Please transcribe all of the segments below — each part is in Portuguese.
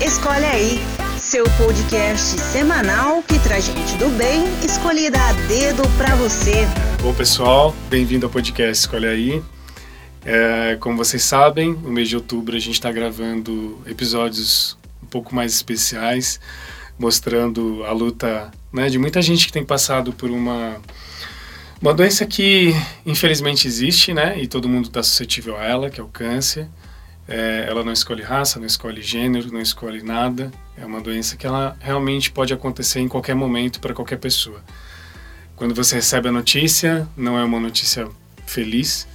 Escolhe aí, seu podcast semanal que traz gente do bem escolhida a dedo para você. Bom, pessoal, bem-vindo ao podcast Escolhe aí. É, como vocês sabem, no mês de outubro a gente está gravando episódios um pouco mais especiais, mostrando a luta né, de muita gente que tem passado por uma uma doença que infelizmente existe, né? E todo mundo está suscetível a ela, que é o câncer. É, ela não escolhe raça, não escolhe gênero, não escolhe nada. É uma doença que ela realmente pode acontecer em qualquer momento para qualquer pessoa. Quando você recebe a notícia, não é uma notícia feliz,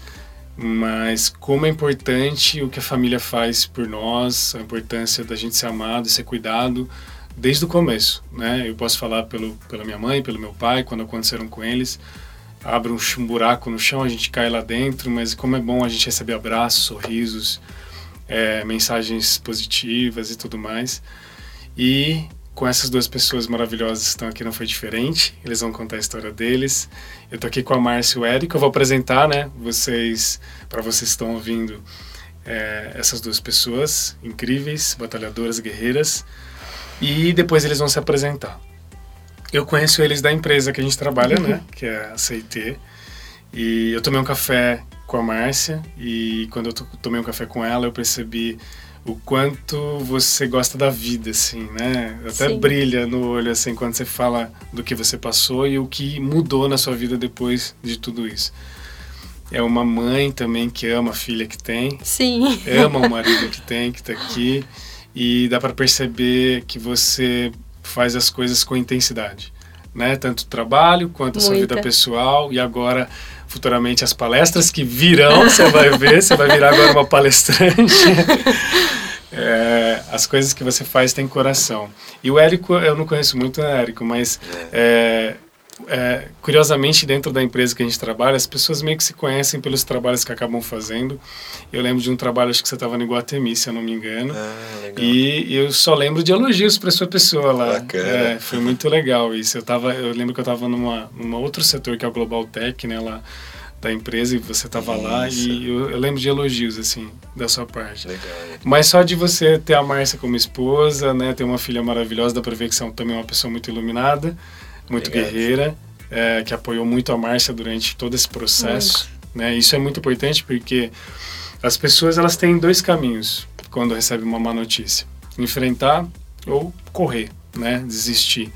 mas como é importante o que a família faz por nós, a importância da gente ser amado, ser cuidado desde o começo, né? Eu posso falar pelo, pela minha mãe, pelo meu pai, quando aconteceram com eles abre um buraco no chão, a gente cai lá dentro, mas como é bom a gente receber abraços, sorrisos, é, mensagens positivas e tudo mais. E com essas duas pessoas maravilhosas que estão aqui não foi diferente. Eles vão contar a história deles. Eu tô aqui com a Márcia e o Érico. Eu vou apresentar, né, vocês, para vocês que estão ouvindo, é, essas duas pessoas incríveis, batalhadoras, guerreiras. E depois eles vão se apresentar. Eu conheço eles da empresa que a gente trabalha, né? Que é a CIT. E eu tomei um café com a Márcia e quando eu tomei um café com ela, eu percebi o quanto você gosta da vida, assim, né? Até Sim. brilha no olho, assim, quando você fala do que você passou e o que mudou na sua vida depois de tudo isso. É uma mãe também que ama a filha que tem. Sim. Ama o marido que tem, que está aqui. E dá para perceber que você faz as coisas com intensidade, né? Tanto o trabalho quanto a sua vida pessoal e agora futuramente as palestras que virão, você vai ver, você vai virar agora uma palestrante. É, as coisas que você faz têm coração. E o Érico, eu não conheço muito o Érico, mas é, é, curiosamente, dentro da empresa que a gente trabalha, as pessoas meio que se conhecem pelos trabalhos que acabam fazendo. Eu lembro de um trabalho, acho que você estava no Iguatemi, se eu não me engano. Ah, e eu só lembro de elogios para sua pessoa lá. Bacana. É, foi muito legal isso. Eu, tava, eu lembro que eu estava numa, numa outro setor, que é o Global Tech, né, lá da empresa, e você estava lá. E eu, eu, lembro de elogios, assim, da sua parte. Legal. Mas só de você ter a Márcia como esposa, né, ter uma filha maravilhosa, dá para ver que você é também uma pessoa muito iluminada muito Obrigado. guerreira, é, que apoiou muito a Márcia durante todo esse processo. Né? Isso é muito importante porque as pessoas elas têm dois caminhos quando recebem uma má notícia: enfrentar ou correr, né? desistir.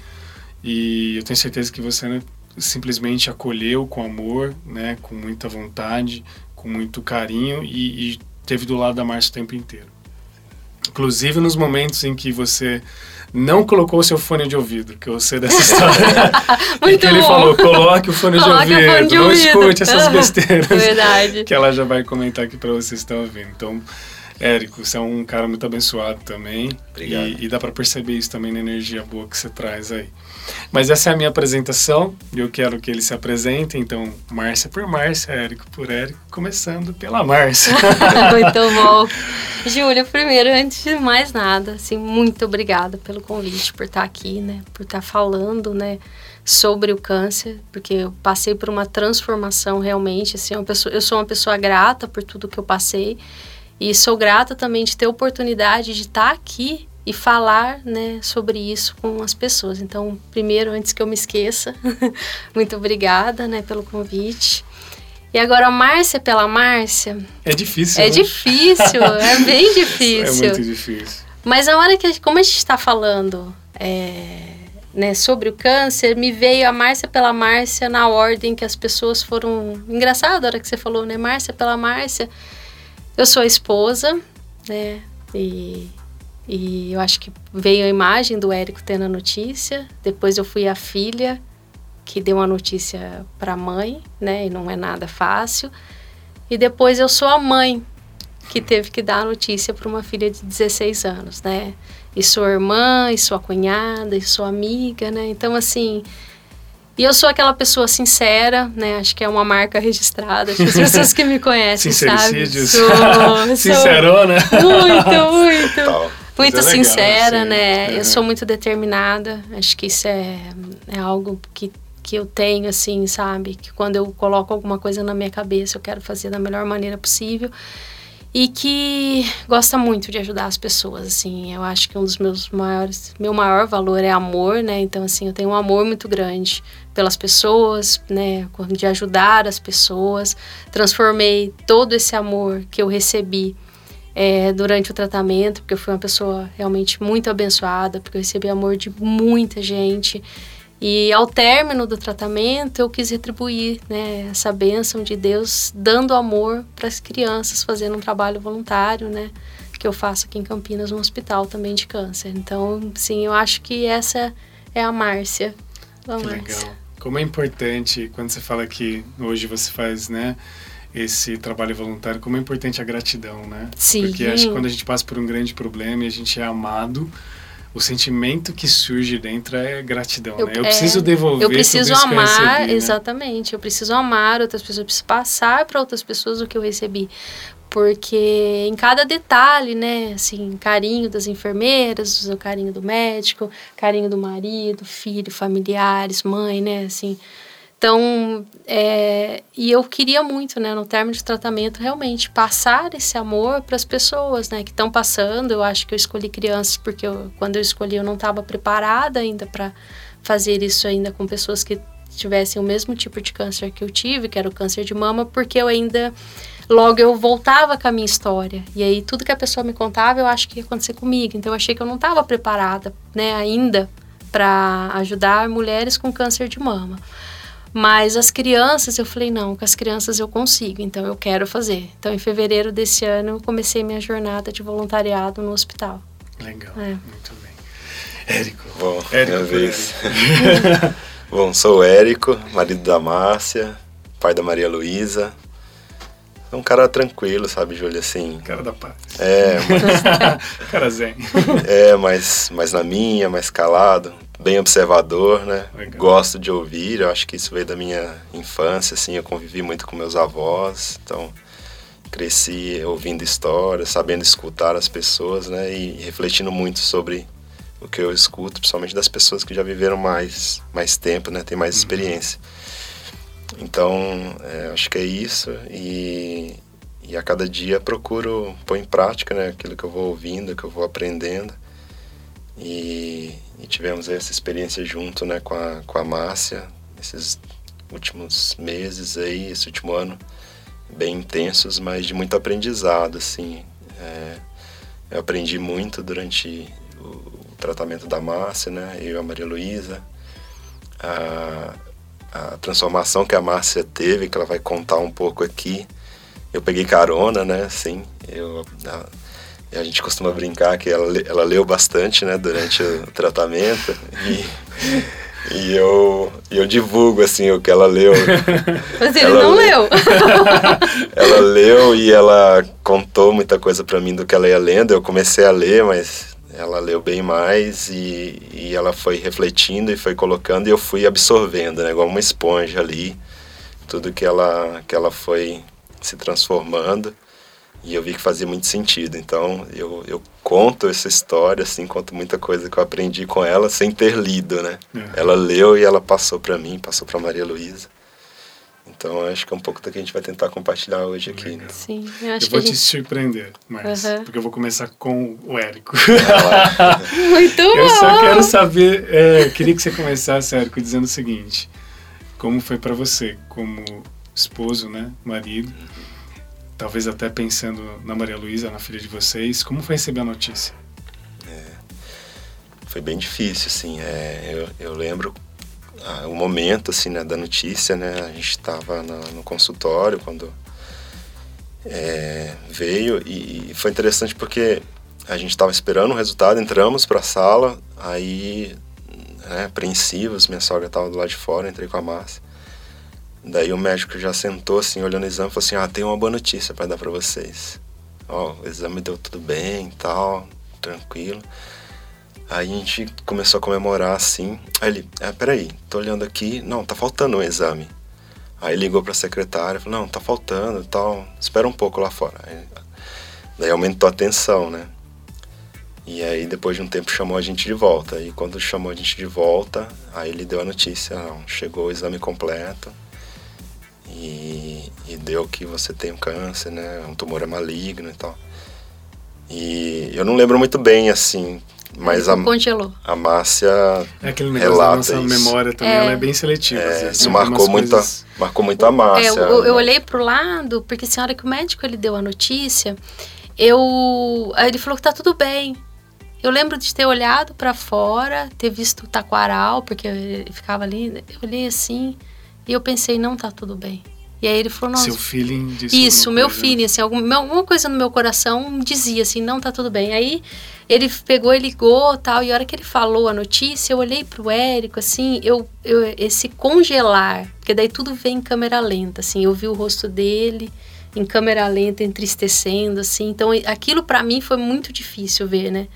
E eu tenho certeza que você né, simplesmente acolheu com amor, né? com muita vontade, com muito carinho e, e teve do lado da Márcia o tempo inteiro. Inclusive nos momentos em que você não colocou o seu fone de ouvido, que eu sei dessa história. Muito que ele bom. falou, coloque o fone Coloque de ouvido, fone de não ouvido. escute essas besteiras. Verdade. Que ela já vai comentar aqui para vocês que estão ouvindo. Então, Érico, você é um cara muito abençoado também. Obrigado. E, e dá para perceber isso também na energia boa que você traz aí. Mas essa é a minha apresentação e eu quero que ele se apresente. Então, Márcia por Márcia, Érico por Érico, começando pela Márcia. muito bom. Júlia, primeiro, antes de mais nada, assim, muito obrigada pelo convite, por estar aqui, né? Por estar falando, né? Sobre o câncer, porque eu passei por uma transformação realmente, assim, uma pessoa, eu sou uma pessoa grata por tudo que eu passei e sou grata também de ter a oportunidade de estar aqui e falar né, sobre isso com as pessoas. Então, primeiro, antes que eu me esqueça, muito obrigada né, pelo convite. E agora, Márcia pela Márcia. É difícil. É né? difícil, é bem difícil. É muito difícil. Mas a hora que, como a gente está falando é, né, sobre o câncer, me veio a Márcia pela Márcia na ordem que as pessoas foram. Engraçado a hora que você falou, né? Márcia pela Márcia. Eu sou a esposa, né? E, e eu acho que veio a imagem do Érico tendo a notícia. Depois eu fui a filha que deu a notícia para a mãe, né? E não é nada fácil. E depois eu sou a mãe que teve que dar a notícia para uma filha de 16 anos, né? E sou irmã, e sou a cunhada, e sou amiga, né? Então, assim. E eu sou aquela pessoa sincera, né? Acho que é uma marca registrada. Acho que as pessoas que me conhecem sabem. Sou, sou Sincerona. Muito, muito. Tal. Muito é legal, sincera, assim. né? É. Eu sou muito determinada. Acho que isso é, é algo que, que eu tenho, assim, sabe? Que quando eu coloco alguma coisa na minha cabeça, eu quero fazer da melhor maneira possível. E que gosta muito de ajudar as pessoas, assim. Eu acho que um dos meus maiores, meu maior valor é amor, né? Então, assim, eu tenho um amor muito grande pelas pessoas, né? De ajudar as pessoas. Transformei todo esse amor que eu recebi é, durante o tratamento, porque eu fui uma pessoa realmente muito abençoada, porque eu recebi amor de muita gente. E ao término do tratamento, eu quis retribuir né, essa bênção de Deus, dando amor para as crianças, fazendo um trabalho voluntário, né? Que eu faço aqui em Campinas, no hospital também de câncer. Então, sim, eu acho que essa é a Márcia. A que Márcia. legal. Como é importante, quando você fala que hoje você faz, né? esse trabalho voluntário, como é importante a gratidão, né? Sim. Porque acho que quando a gente passa por um grande problema e a gente é amado, o sentimento que surge dentro é gratidão, Eu- né? Eu é, preciso devolver Eu preciso amar, recebi, né? exatamente. Eu preciso amar outras pessoas, eu preciso passar para outras pessoas o que eu recebi. Porque em cada detalhe, né, assim, carinho das enfermeiras, o carinho do médico, carinho do marido, filho, familiares, mãe, né, assim. Então, é, e eu queria muito, né, no término de tratamento, realmente passar esse amor para as pessoas, né, que estão passando. Eu acho que eu escolhi crianças porque eu, quando eu escolhi eu não estava preparada ainda para fazer isso ainda com pessoas que tivessem o mesmo tipo de câncer que eu tive, que era o câncer de mama, porque eu ainda logo eu voltava com a minha história. E aí tudo que a pessoa me contava, eu acho que ia acontecer comigo. Então eu achei que eu não estava preparada, né, ainda para ajudar mulheres com câncer de mama. Mas as crianças, eu falei, não, com as crianças eu consigo, então eu quero fazer. Então, em fevereiro desse ano, eu comecei minha jornada de voluntariado no hospital. Legal, É. muito bem. Érico. Bom, Érico minha vez. Bom, sou o Érico, marido da Márcia, pai da Maria Luísa. É um cara tranquilo, sabe, Júlia, assim. Cara da paz. É, Cara zen. é mais, mais na minha, mais calado, bem observador, né? Legal. Gosto de ouvir, eu acho que isso veio da minha infância, assim, eu convivi muito com meus avós, então cresci ouvindo histórias, sabendo escutar as pessoas, né? E refletindo muito sobre o que eu escuto, principalmente das pessoas que já viveram mais, mais tempo, né? Tem mais experiência. Então, é, acho que é isso e, e a cada dia procuro pôr em prática, né? Aquilo que eu vou ouvindo, que eu vou aprendendo. E, e tivemos essa experiência junto, né? Com a, com a Márcia, esses últimos meses aí, esse último ano, bem intensos, mas de muito aprendizado, assim. É, eu aprendi muito durante o, o tratamento da Márcia, né? Eu e a Maria Luísa. A, a transformação que a Márcia teve, que ela vai contar um pouco aqui. Eu peguei carona, né? Assim, eu, a, a gente costuma brincar que ela, ela leu bastante, né? Durante o tratamento. E, e eu, eu divulgo, assim, o que ela leu. Mas ele Ela não leu. ela leu e ela contou muita coisa para mim do que ela ia lendo. Eu comecei a ler, mas ela leu bem mais e, e ela foi refletindo e foi colocando e eu fui absorvendo, né, igual uma esponja ali, tudo que ela que ela foi se transformando e eu vi que fazia muito sentido. Então eu, eu conto essa história, assim, conto muita coisa que eu aprendi com ela sem ter lido, né? É. Ela leu e ela passou para mim, passou para Maria Luísa. Então acho que é um pouco do que a gente vai tentar compartilhar hoje aqui. Né? Sim, eu acho Eu que vou a te gente... surpreender, mas Aham. porque eu vou começar com o Érico. Muito Eu bom! só quero saber, é, eu queria que você começasse, Érico, dizendo o seguinte: como foi para você, como esposo, né, marido, talvez até pensando na Maria Luísa, na filha de vocês, como foi receber a notícia? Foi bem difícil, assim. É, eu, eu lembro ah, o momento, assim, né, da notícia, né? A gente estava no consultório quando é, veio e, e foi interessante porque a gente estava esperando o resultado, entramos para a sala, aí, né, apreensivos, minha sogra estava do lado de fora, entrei com a Márcia. Daí o médico já sentou assim, olhando o exame, falou assim: "Ah, tem uma boa notícia para dar para vocês. Ó, o exame deu tudo bem, tal, tranquilo. Aí a gente começou a comemorar assim. Aí ele, é, peraí, tô olhando aqui, não, tá faltando um exame. Aí ligou pra secretária, falou, não, tá faltando tal, espera um pouco lá fora. Aí, daí aumentou a tensão, né? E aí depois de um tempo chamou a gente de volta. E quando chamou a gente de volta, aí ele deu a notícia, não, chegou o exame completo. E, e deu que você tem um câncer, né? Um tumor é maligno e tal. E eu não lembro muito bem, assim, mas a, Congelou. a Márcia É aquele negócio da relata nossa isso. memória também, É. ela é bem seletiva. É, vezes, isso né? marcou Umas muito, coisas- a, marcou muito a Márcia. É, eu, eu né? olhei pro lado, porque assim, a hora que o médico ele deu a notícia, eu. Aí ele falou que tá tudo bem. Eu lembro de ter olhado pra fora, ter visto o taquaral, porque ele ficava ali. Eu olhei assim e eu pensei, não tá tudo bem. E aí ele falou, nossa. Seu feeling disse Isso, alguma meu coisa. feeling, assim, algum, meu- alguma coisa no meu coração dizia assim, não tá tudo bem. Aí ele pegou e ligou tal, e a hora que ele falou a notícia, eu olhei pro Érico, assim, eu, eu esse congelar, porque daí tudo vem em câmera lenta, assim, eu vi o rosto dele em câmera lenta, entristecendo, assim, então aquilo pra mim foi muito difícil ver, né?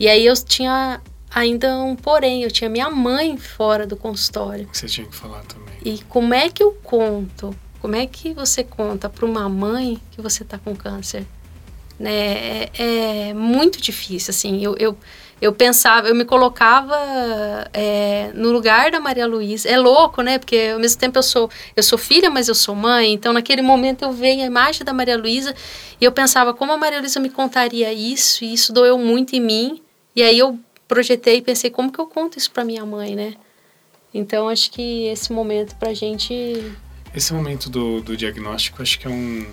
E aí eu tinha ainda um porém, eu tinha minha mãe fora do consultório. Você tinha que falar também. E como é que eu conto? Como é que você conta para uma mãe que você tá com câncer? Né? É, é muito difícil, assim. Eu, eu, eu pensava, eu me colocava é, no lugar da Maria Luísa. É louco, né? Porque ao mesmo tempo eu sou, eu sou filha, mas eu sou mãe. Então naquele momento eu vejo a imagem da Maria Luísa e eu pensava como a Maria Luísa me contaria isso. E isso doeu muito em mim. E aí eu projetei e pensei como que eu conto isso para minha mãe, né? Então acho que esse momento pra gente Esse momento do, do diagnóstico, acho que é um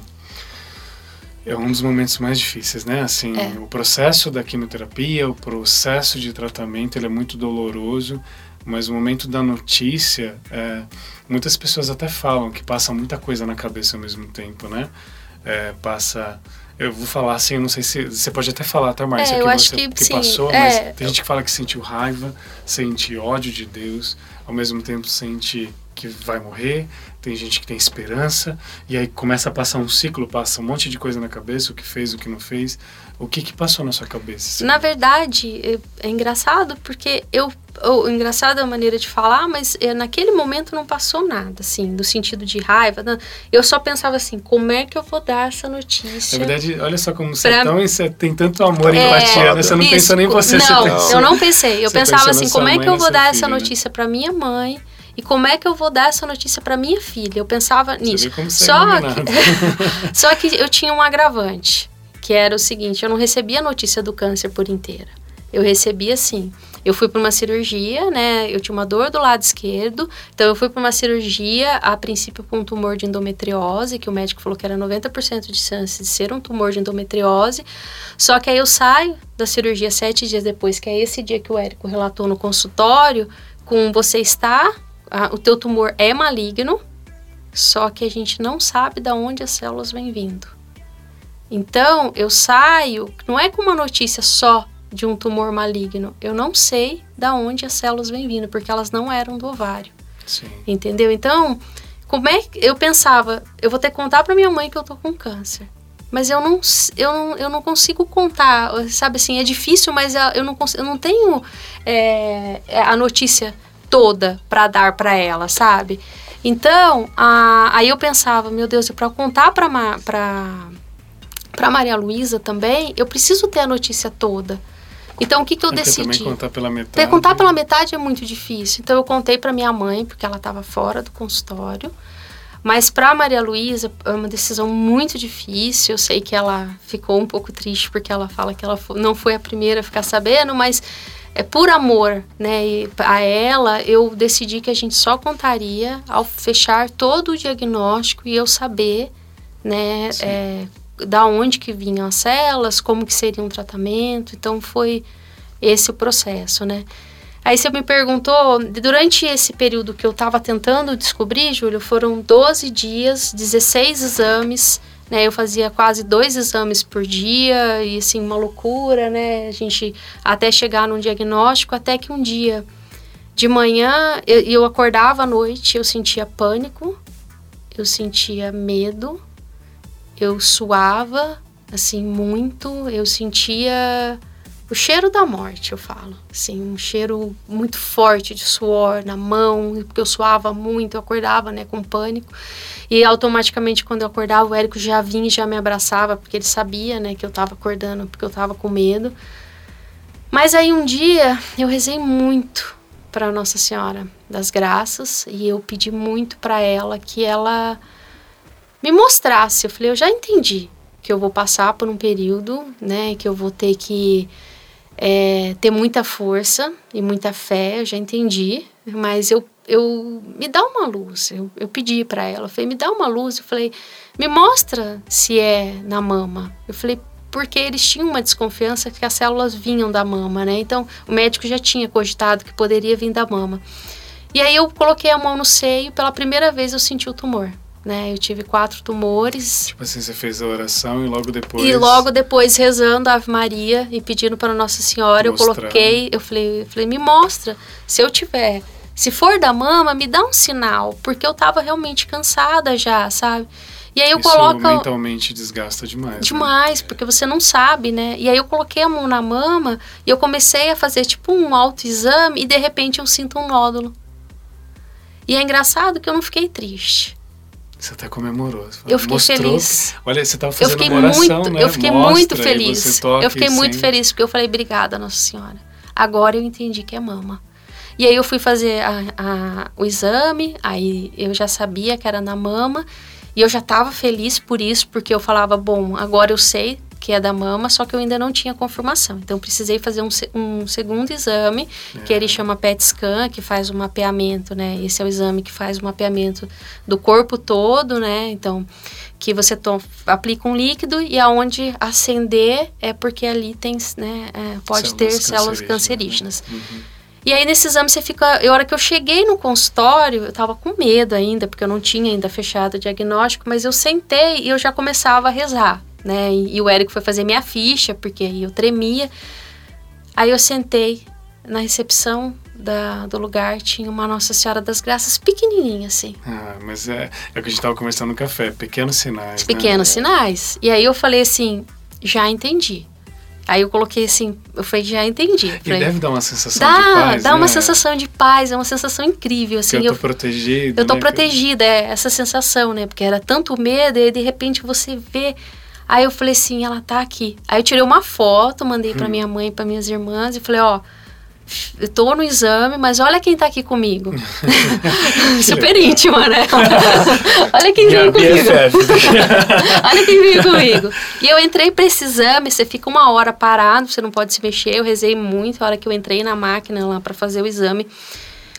é um dos momentos mais difíceis, né? Assim, É. o processo da quimioterapia, o processo de tratamento, ele é muito doloroso, mas o momento da notícia, é, muitas pessoas até falam que passa muita coisa na cabeça ao mesmo tempo, né? É, passa eu vou falar assim, eu não sei se você pode até falar, tá, Márcia, É, que eu acho você que sim, passou, é. mas tem gente que fala que sentiu raiva, sente ódio de Deus, ao mesmo tempo sente que vai morrer, tem gente que tem esperança, e aí começa a passar um ciclo, passa um monte de coisa na cabeça, o que fez, o que não fez. O que que passou na sua cabeça? Na verdade, é, é engraçado porque eu. eu engraçado a maneira de falar, mas é, naquele momento não passou nada, assim, no sentido de raiva. não. Eu só pensava assim: como é que eu vou dar essa notícia? Na verdade, olha só como você é Pra- tão, você tem tanto amor e É, empatia, né? Você não isso, pensou nem você, Não, você pensou. eu não pensei. Eu pensava assim: como é que eu vou dar essa né? notícia pra minha mãe? E como é que eu vou dar essa notícia pra minha filha? Eu pensava nisso. Só que, só que eu tinha um agravante, que era o seguinte: eu não recebia a notícia do câncer por inteira. Eu recebia assim. Eu fui para uma cirurgia, né? Eu tinha uma dor do lado esquerdo, então eu fui para uma cirurgia, a princípio com um tumor de endometriose, que o médico falou que era 90% de chance de ser um tumor de endometriose. Só que aí eu saio da cirurgia sete dias depois, que é esse dia que o Érico relatou no consultório, com você está, o teu tumor é maligno, só que a gente não sabe da onde as células vêm vindo. Então, eu saio, não é com uma notícia só de um tumor maligno, eu não sei da onde as células vêm vindo, porque elas não eram do ovário, Sim. entendeu? Então, como é que eu pensava, eu vou ter que contar para minha mãe que eu tô com câncer. Mas eu não, eu não, eu não consigo contar, sabe assim, é difícil, mas a- eu não, cons- eu não tenho é, a notícia toda para dar para ela, sabe? Então, a- aí eu pensava, meu Deus, e para contar para para Maria Luísa também, eu preciso ter a notícia toda. Então, o que, que eu Porque decidi? também contar pela metade. Contar pela metade é muito difícil. Então eu contei para minha mãe, porque ela estava fora do consultório. Mas para Maria Luísa é uma decisão muito difícil. Eu sei que ela ficou um pouco triste porque ela fala que ela não foi a primeira a ficar sabendo, mas é por amor, né? E a ela eu decidi que a gente só contaria ao fechar todo o diagnóstico e eu saber, né? É, da onde que vinham as células, como que seria um tratamento. Então foi esse o processo, né? Aí você me perguntou, durante esse período que eu estava tentando descobrir, Júlio, foram 12 dias, 16 exames, né? Eu fazia quase dois exames por dia e assim, uma loucura, né? A gente até chegar num diagnóstico, até que um dia de manhã eu, eu acordava à noite, eu sentia pânico, eu sentia medo, eu suava assim muito, eu sentia o cheiro da morte, eu falo. Assim, um cheiro muito forte de suor na mão, porque eu suava muito, eu acordava, né, com pânico. E automaticamente, quando eu acordava, o Érico já vinha e já me abraçava, porque ele sabia, né, que eu tava acordando, porque eu tava com medo. Mas aí um dia eu rezei muito para Nossa Senhora das Graças e eu pedi muito para ela que ela me mostrasse. Eu falei, eu já entendi que eu vou passar por um período, né, que eu vou ter que é, ter muita força e muita fé, eu já entendi, mas eu, eu me dá uma luz. Eu, eu pedi para ela, eu falei, me dá uma luz. Eu falei, me mostra se é na mama. Eu falei, porque eles tinham uma desconfiança que as células vinham da mama, né? Então o médico já tinha cogitado que poderia vir da mama. E aí eu coloquei a mão no seio, pela primeira vez eu senti o tumor né? Eu tive quatro tumores. Tipo assim, você fez a oração e logo depois. E logo depois rezando a Ave Maria e pedindo para Nossa Senhora, Mostrar. eu coloquei, eu falei, eu falei, me mostra, se eu tiver, se for da mama, me dá um sinal, porque eu tava realmente cansada já, sabe? E aí eu Isso coloco mentalmente desgasta demais. Né? Demais, né? porque você não sabe, né? E aí eu coloquei a mão na mama e eu comecei a fazer tipo um autoexame e de repente eu sinto um nódulo. E é engraçado que eu não fiquei triste. Você até comemorou. Eu fiquei Mostrou. feliz. Olha, você estava fazendo eu fiquei uma oração, muito, né? Eu fiquei Mostra, muito feliz. Toca, eu fiquei muito feliz porque eu falei, obrigada, Nossa Senhora. Agora eu entendi que é mama. E aí eu fui fazer a, a, o exame, aí eu já sabia que era na mama. E eu já estava feliz por isso, porque eu falava, bom, agora eu sei que é da mama, só que eu ainda não tinha confirmação. Então, precisei fazer um, um segundo exame, é. que ele chama PET scan, que faz o um mapeamento, né? Esse é o exame que faz o mapeamento do corpo todo, né? Então, que você aplica um líquido e aonde acender é porque ali tem, né? É, pode células ter células cancerígenas. Né? Uhum. E aí nesse exame você fica. A hora que eu cheguei no consultório, eu tava com medo ainda, porque eu não tinha ainda fechado o diagnóstico, mas eu sentei e eu já começava a rezar né? E, e o Érico foi fazer minha ficha, porque aí eu tremia. Aí eu sentei na recepção da, do lugar, tinha uma Nossa Senhora das Graças pequenininha, assim. Ah, mas é, é o que a gente estava conversando no café, pequenos sinais, Pequenos né? sinais. E aí eu falei assim, já entendi. Aí eu coloquei assim, eu falei, já entendi. E falei, deve dar uma sensação dá, de paz, Dá né? uma sensação de paz, é uma sensação incrível, assim. eu tô protegida, Eu tô né? protegida, é essa sensação, né? Porque era tanto medo e de repente você vê Aí eu falei assim, ela tá aqui. Aí eu tirei uma foto, mandei para hum. minha mãe, para minhas irmãs e falei, ó, eu tô no exame, mas olha quem tá aqui comigo. Super íntima, né? olha quem veio comigo. olha quem veio comigo. E eu entrei para esse exame, você fica uma hora parado, você não pode se mexer. Eu rezei muito a hora que eu entrei na máquina lá para fazer o exame.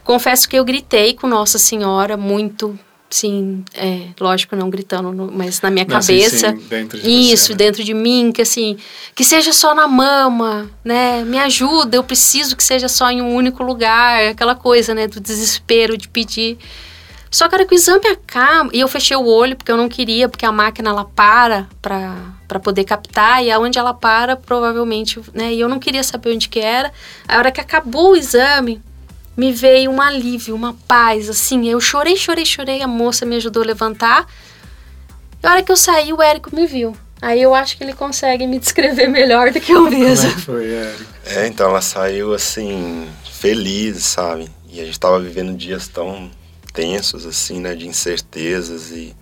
Confesso que eu gritei com Nossa Senhora muito, sim, é, lógico, não gritando, mas na minha não, cabeça. Sim, sim, dentro de isso, você, né? dentro de mim, que assim, que seja só na mama, né? Me ajuda, eu preciso que seja só em um único lugar, aquela coisa, né, do desespero de pedir. Só que era que o exame acaba, e eu fechei o olho porque eu não queria, porque a máquina ela para para poder captar, e aonde ela para, provavelmente, né, e eu não queria saber onde que era. A hora que acabou o exame, me veio um alívio, uma paz, assim. Eu chorei, chorei, chorei. A moça me ajudou a levantar. E a hora que eu saí, o Érico me viu. Aí eu acho que ele consegue me descrever melhor do que eu mesmo. Como é que foi, Érico? É, então ela saiu assim, feliz, sabe? E a gente tava vivendo dias tão tensos, assim, né? De incertezas e.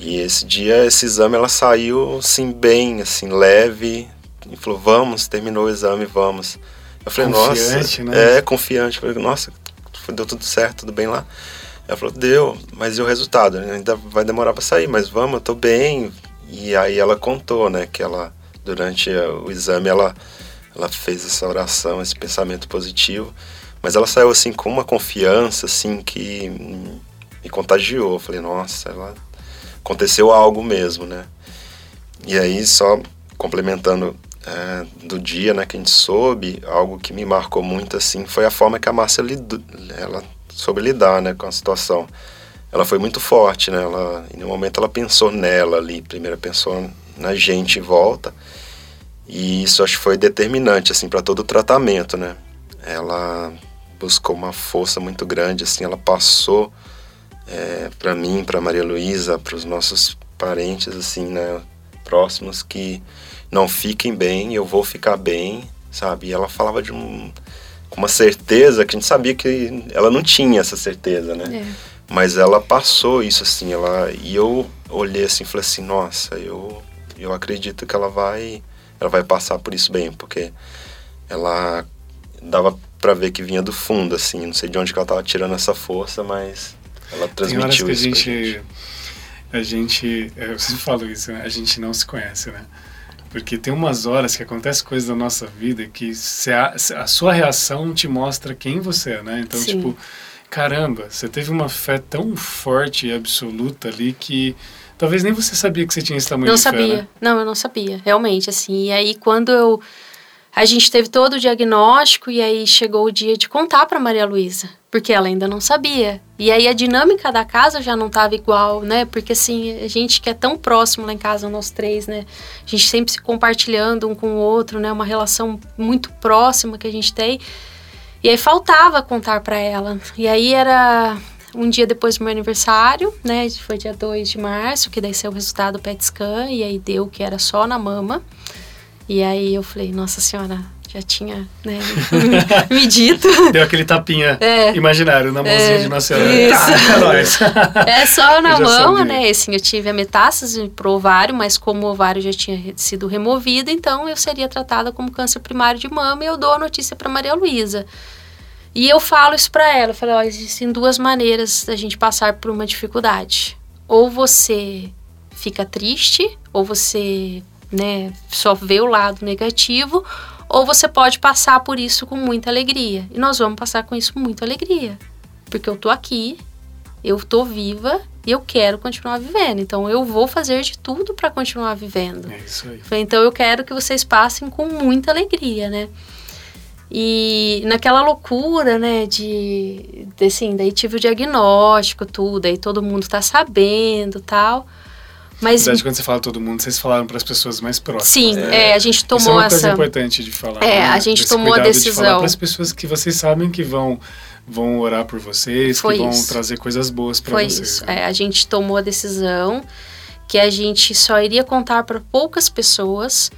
E esse dia, esse exame, ela saiu, assim, bem, assim, leve. E falou, vamos, terminou o exame, vamos. Eu falei, confiante, nossa. Né? É, confiante. Eu falei, nossa, deu tudo certo, tudo bem lá. Ela falou, deu, mas e o resultado? Ainda vai demorar para sair, mas vamos, eu tô bem. E aí ela contou, né, que ela, durante o exame, ela, ela fez essa oração, esse pensamento positivo. Mas ela saiu, assim, com uma confiança, assim, que me contagiou. Eu falei, nossa, ela... aconteceu algo mesmo, né? E aí, só complementando é, do dia, né, que a gente soube, algo que me marcou muito assim foi a forma que a Márcia ela soube lidar, né, com a situação. Ela foi muito forte, né? Ela, em um momento ela pensou nela ali, primeiro pensou na gente em volta. E isso acho que foi determinante assim para todo o tratamento, né? Ela buscou uma força muito grande, assim, ela passou é, para mim, para Maria Luísa, para os nossos parentes assim, né, próximos que não fiquem bem, eu vou ficar bem, sabe? E ela falava de um, com uma certeza que a gente sabia que ela não tinha essa certeza, né? É. Mas ela passou isso assim, ela e eu olhei assim, e falei assim, nossa, eu eu acredito que ela vai ela vai passar por isso bem, porque ela dava para ver que vinha do fundo assim, não sei de onde que ela tava tirando essa força, mas ela transmitiu Tem horas que isso a gente, gente a gente, é, você falou isso, né? A gente não se conhece, né? Porque tem umas horas que acontece coisas na nossa vida que se a, a, sua reação te mostra quem você é, né? Então, Sim. tipo, caramba, você teve uma fé tão forte e absoluta ali que talvez nem você sabia que você tinha esse tamanho não de sabia. fé, né? Não, eu não sabia, realmente, assim. E aí, quando eu... A gente teve todo o diagnóstico e aí chegou o dia de contar para Maria Luísa porque ela ainda não sabia. E aí a dinâmica da casa já não estava igual, né? Porque assim, a gente que é tão próximo lá em casa, nós três, né? A gente sempre se compartilhando um com o outro, né? Uma relação muito próxima que a gente tem. E aí faltava contar para ela. E aí era um dia depois do meu aniversário, né? Foi dia 2 de março, que daí saiu o resultado do PET scan, e aí deu que era só na mama. E aí eu falei, nossa senhora, já tinha né, me dito. Deu aquele tapinha é, imaginário na mãozinha é, de Nossa Senhora. Isso. Tá, é, é só na mão, sabia. né? Assim, eu tive a metástase pro ovário, mas como o ovário já tinha sido removido, então eu seria tratada como câncer primário de mama e eu dou a notícia para Maria Luísa. E eu falo isso para ela, eu falo, ó, existem duas maneiras da gente passar por uma dificuldade. Ou você fica triste, ou você, né, só vê o lado negativo, ou você pode passar por isso com muita alegria. E nós vamos passar com isso com muita alegria. Porque eu tô aqui, eu tô viva e eu quero continuar vivendo. Então eu vou fazer de tudo para continuar vivendo. É isso aí. Então eu quero que vocês passem com muita alegria, né? E naquela loucura, né, de, de assim, daí tive o diagnóstico, tudo, aí todo mundo tá sabendo, tal. Mas Na verdade, quando você fala todo mundo, vocês falaram para as pessoas mais próximas. Sim, né? é, a gente tomou Isso é uma essa coisa importante de falar. É, né? a gente Esse tomou a decisão. para as pessoas que vocês sabem que vão vão orar por vocês, Foi que vão isso. trazer coisas boas para vocês. Foi isso. Né? É, a gente tomou a decisão que a gente só iria contar para poucas pessoas,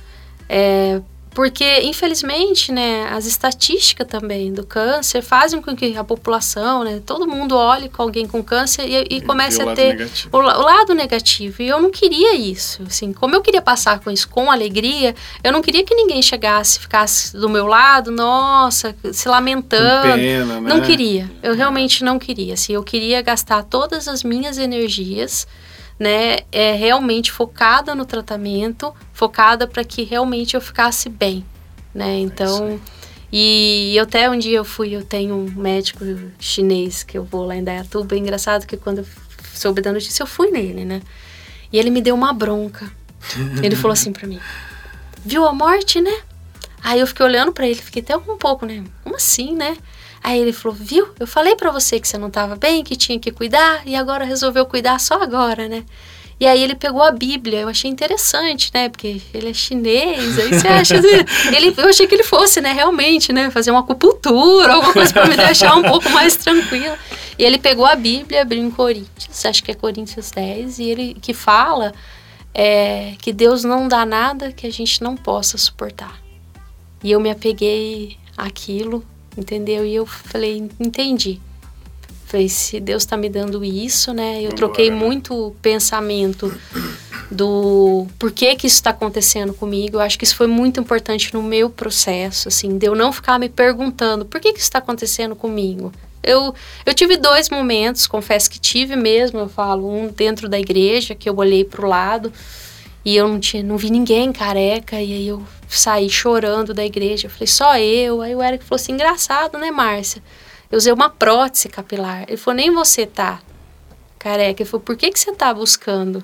é, porque, infelizmente, né, as estatísticas também do câncer fazem com que a população, né, todo mundo olhe com alguém com câncer e, e comece a ter o, o, lado negativo. E eu não queria isso. Assim, como eu queria passar com isso com alegria, eu não queria que ninguém chegasse, ficasse do meu lado, nossa, se lamentando. Pena, né? Não queria. Eu realmente não queria. Assim, eu queria gastar todas as minhas energias né, é realmente focada no tratamento, focada para que realmente eu ficasse bem, né? É então, e eu até um dia eu fui, eu tenho um médico chinês que eu vou lá em Dayatuba, é engraçado que quando eu soube da notícia eu fui nele, né? E ele me deu uma bronca. ele falou assim para mim: "Viu a morte, né?" Aí eu fiquei olhando para ele, fiquei até um pouco, né? Como assim, né? Aí ele falou: Viu? Eu falei para você que você não estava bem, que tinha que cuidar, e agora resolveu cuidar só agora, né? E aí ele pegou a Bíblia, eu achei interessante, né? Porque ele é chinês, aí você acha. ele, eu achei que ele fosse, né, realmente, né? Fazer uma acupuntura, alguma coisa para me deixar um pouco mais tranquila. E ele pegou a Bíblia, abriu em Coríntios, acho que é Coríntios 10, e ele que fala é, que Deus não dá nada que a gente não possa suportar. E eu me apeguei àquilo entendeu? E eu falei, entendi. Falei, se Deus está me dando isso, né? Eu troquei né? muito pensamento do porquê que isso está acontecendo comigo. Eu acho que isso foi muito importante no meu processo, assim, de eu não ficar me perguntando por que que isso está acontecendo comigo. Eu, eu tive dois momentos, confesso que tive mesmo, eu falo, um dentro da igreja, que eu olhei para o lado e eu não, tinha, não vi ninguém careca, e aí eu saí chorando da igreja. Eu falei, só eu. Aí o Eric falou assim: engraçado, né, Márcia? Eu usei uma prótese capilar. Ele falou: nem você tá careca. Ele falou: por que, que você tá buscando?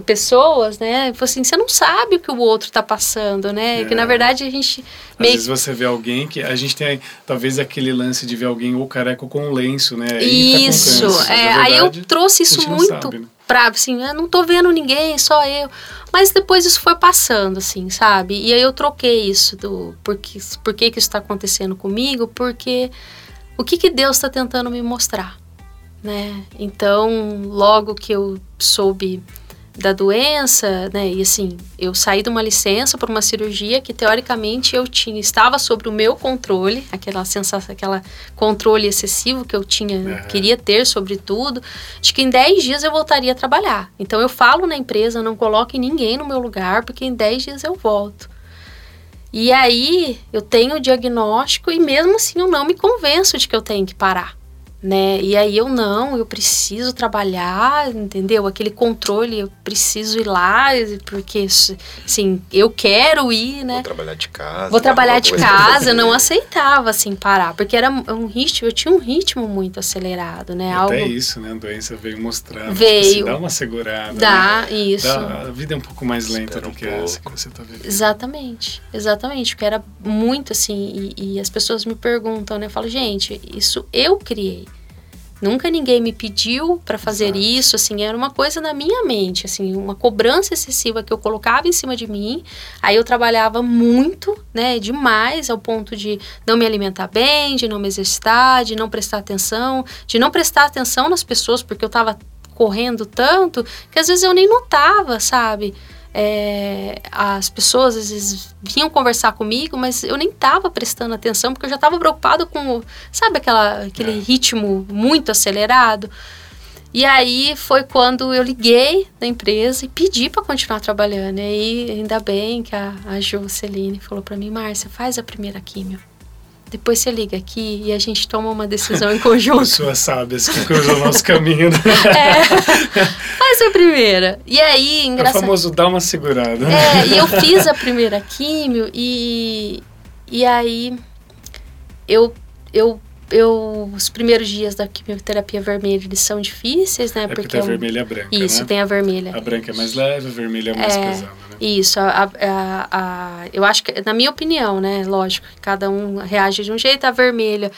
pessoas, né? Ele falou assim, você não sabe o que o outro está passando, né? É. Que na verdade a gente às meio... vezes você vê alguém que a gente tem talvez aquele lance de ver alguém ou careca com um lenço, né? Isso, tá é, aí eu trouxe isso muito sabe, né? Pra, assim, eu não tô vendo ninguém, só eu. Mas depois isso foi passando, assim, sabe? E aí eu troquei isso do por que, por que, que isso está acontecendo comigo, porque o que, que Deus está tentando me mostrar, né? Então, logo que eu soube da doença, né? E assim, eu saí de uma licença para uma cirurgia que teoricamente eu tinha estava sobre o meu controle, aquela sensação, aquela controle excessivo que eu tinha, uhum. queria ter sobre tudo, de que em 10 dias eu voltaria a trabalhar. Então eu falo na empresa, não coloque ninguém no meu lugar, porque em 10 dias eu volto. E aí eu tenho o diagnóstico e mesmo assim eu não me convenço de que eu tenho que parar né? E aí eu não, eu preciso trabalhar, entendeu? Aquele controle, eu preciso ir lá, porque assim, eu quero ir, né? Vou trabalhar de casa. Vou trabalhar de casa, eu não aceitava assim parar, porque era um ritmo, eu tinha um ritmo muito acelerado, né? Até Algo... isso, né? A doença veio mostrar, tipo veio. Tipo, dá uma segurada. Dá, né? isso. Dá, a vida é um pouco mais lenta Espera do que um essa que você tá vivendo. Exatamente, exatamente, porque era muito assim, e, e as pessoas me perguntam, né? Eu falo, gente, isso eu criei. Nunca ninguém me pediu para fazer Exato. isso, assim, era uma coisa na minha mente, assim, uma cobrança excessiva que eu colocava em cima de mim. Aí eu trabalhava muito, né, demais, ao ponto de não me alimentar bem, de não me exercitar, de não prestar atenção, de não prestar atenção nas pessoas, porque eu estava correndo tanto que às vezes eu nem notava, sabe? É, as pessoas às vezes vinham conversar comigo, mas eu nem estava prestando atenção porque eu já estava preocupada com, sabe, aquela, aquele é. ritmo muito acelerado. E aí foi quando eu liguei na empresa e pedi para continuar trabalhando. E aí, ainda bem que a, a Joceline falou para mim, Márcia, faz a primeira químio depois você liga aqui e a gente toma uma decisão em conjunto. Pessoas sábias que cruzam o nosso caminho. Né? É, faz a primeira. E aí, engraçado. É o famoso dá uma segurada. É, e eu fiz a primeira químio e, e aí eu, eu eu, os primeiros dias da quimioterapia vermelha, eles são difíceis, né? É porque, porque tem a vermelha e a branca, Isso, né? tem a vermelha. A branca é mais leve, a vermelha é mais é, pesada, né? Isso, a, a, a, eu acho que, na minha opinião, né? Lógico, cada um reage de um jeito. A vermelha,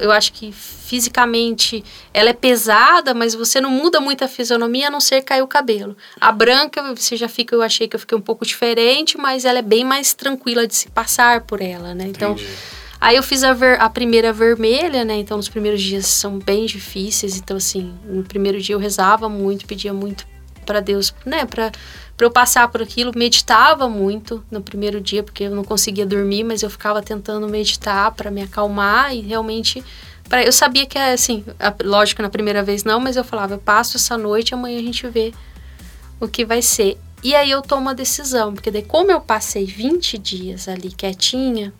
eu acho que fisicamente ela é pesada, mas você não muda muito a fisionomia a não ser cair o cabelo. A branca, você já fica, eu achei que eu fiquei um pouco diferente, mas ela é bem mais tranquila de se passar por ela, né? Então... Entendi Aí eu fiz a, ver, a primeira vermelha, né? Então, os primeiros dias são bem difíceis. Então, assim, no primeiro dia eu rezava muito, pedia muito para Deus, né? Pra, pra eu passar por aquilo. Meditava muito no primeiro dia, porque eu não conseguia dormir, mas eu ficava tentando meditar para me acalmar e realmente. Pra, eu sabia que, assim, a, lógico, na primeira vez não, mas eu falava, eu passo essa noite, amanhã a gente vê o que vai ser. E aí eu tomo a decisão, porque daí, como eu passei 20 dias ali quietinha,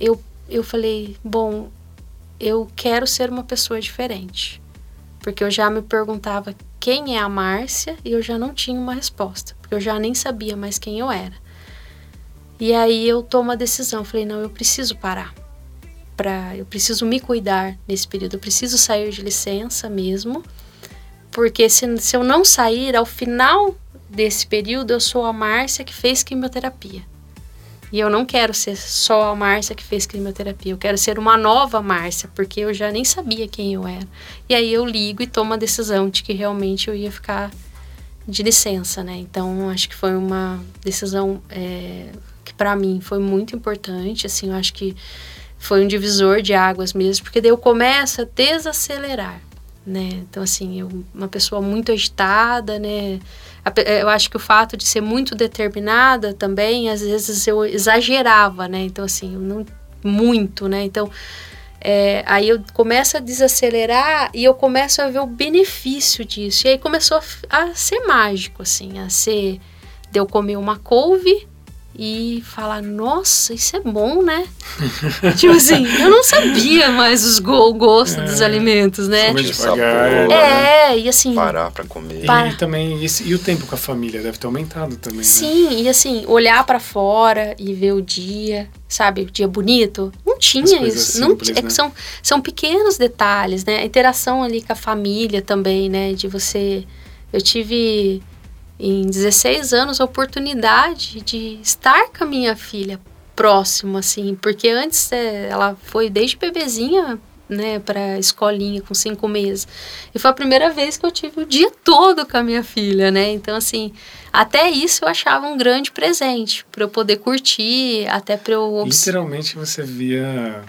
eu eu falei, bom, eu quero ser uma pessoa diferente. Porque eu já me perguntava quem é a Márcia e eu já não tinha uma resposta, porque eu já nem sabia mais quem eu era. E aí eu tomo a decisão, falei, não, eu preciso parar. Pra, eu preciso me cuidar nesse período, eu preciso sair de licença mesmo, porque se, se eu não sair, ao final desse período, eu sou a Márcia que fez quimioterapia. E eu não quero ser só a Márcia que fez quimioterapia, eu quero ser uma nova Márcia, porque eu já nem sabia quem eu era. E aí eu ligo e tomo a decisão de que realmente eu ia ficar de licença, né? Então acho que foi uma decisão é, que para mim foi muito importante, assim, eu acho que foi um divisor de águas mesmo, porque daí eu começo a desacelerar, né? Então assim, eu uma pessoa muito agitada, né? Eu acho que o fato de ser muito determinada também, às vezes eu exagerava, né? Então, assim, não muito, né? Então, é, aí eu começo a desacelerar e eu começo a ver o benefício disso. E aí começou a, a ser mágico, assim, a ser de eu comer uma couve e falar, nossa, isso é bom, né? tipo assim, eu não sabia mais os go o gosto é, dos alimentos, né? Comer devagar, é, né? e assim... Parar pra comer. E também, esse, e o tempo com a família deve ter aumentado também, Sim, né? e assim, olhar para fora e ver o dia, sabe? O dia bonito. Não tinha isso. Simples, não, é né? são, são pequenos detalhes, né? A interação ali com a família também, né? De você... Eu tive em 16 anos a oportunidade de estar com a minha filha próximo assim, porque antes é, ela foi desde bebezinha, né, para escolinha com cinco meses. E foi a primeira vez que eu tive o dia todo com a minha filha, né? Então assim, até isso eu achava um grande presente para eu poder curtir, até para eu literalmente você via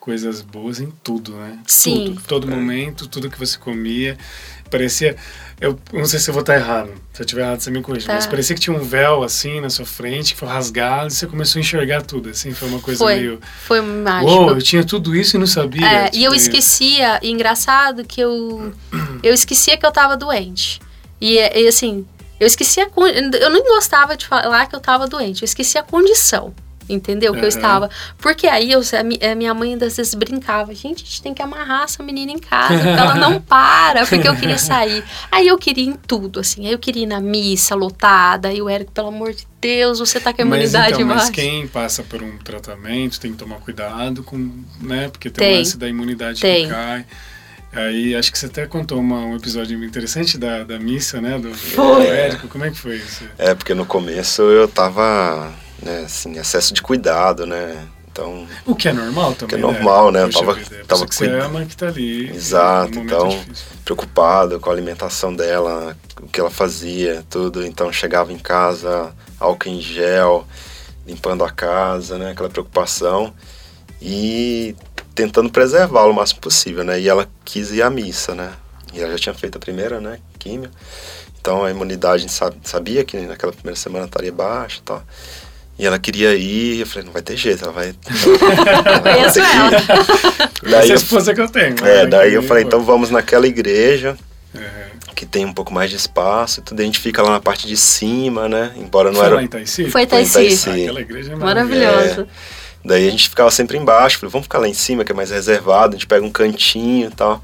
coisas boas em tudo, né? Sim. Tudo, todo momento, tudo que você comia, parecia eu não sei se eu vou estar errado. Se eu estiver errado, você me corrige. Tá. Mas parecia que tinha um véu, assim, na sua frente, que foi rasgado, e você começou a enxergar tudo, assim. Foi uma coisa foi, meio... Foi mágico. Uou, eu tinha tudo isso e não sabia. É, tipo, e eu esquecia, e engraçado que eu... Eu esquecia que eu estava doente. E, e, assim, eu esquecia... Eu nem gostava de falar que eu estava doente. Eu esquecia a condição. Entendeu? Que eu estava. Porque aí eu, a a minha mãe às vezes brincava, gente, a gente tem que amarrar essa menina em casa, porque ela não para, porque eu queria sair. Aí eu queria ir em tudo, assim. Aí eu queria ir na missa lotada, aí o Érico, pelo amor de Deus, você tá com a Mas imunidade então, mas quem passa por um tratamento tem que tomar cuidado com, né? Porque tem, Tem. o lance da imunidade Tem. que cai. Aí acho que você até contou uma- um episódio interessante da, da missa, né? Do, Foi. do Érico. Como é que foi isso? É, porque no começo eu tava, né, assim, excesso de cuidado, né? Então, O que é normal também. Que é normal, né? Eu Puxa tava- vida, é tava que você cuidando. ama que tá ali. Exato, então- difícil. preocupado com a alimentação dela, o que ela fazia, tudo. Então chegava em casa, álcool em gel, limpando a casa, né? Aquela preocupação. E tentando preservá-lo o máximo possível, né? E ela quis ir à missa, né? E ela já tinha feito a primeira, né? Químio. Então a imunidade a gente sab- sabia que naquela primeira semana estaria baixa e tal. E ela queria ir, eu falei, não vai ter jeito, ela vai. ela vai Conheço ela. Essa é esposa que eu tenho. é, né? daí eu falei, então vamos naquela igreja É. que tem um pouco mais de espaço e tudo. A gente fica lá na parte de cima, né? Embora não Foi era. lá em Itaici? Foi Foi em Taici. Itaici. Ah, aquela igreja é Maravilhosa. Daí a gente ficava sempre embaixo. Falei, vamos ficar lá em cima, que é mais reservado. A gente pega um cantinho e tal.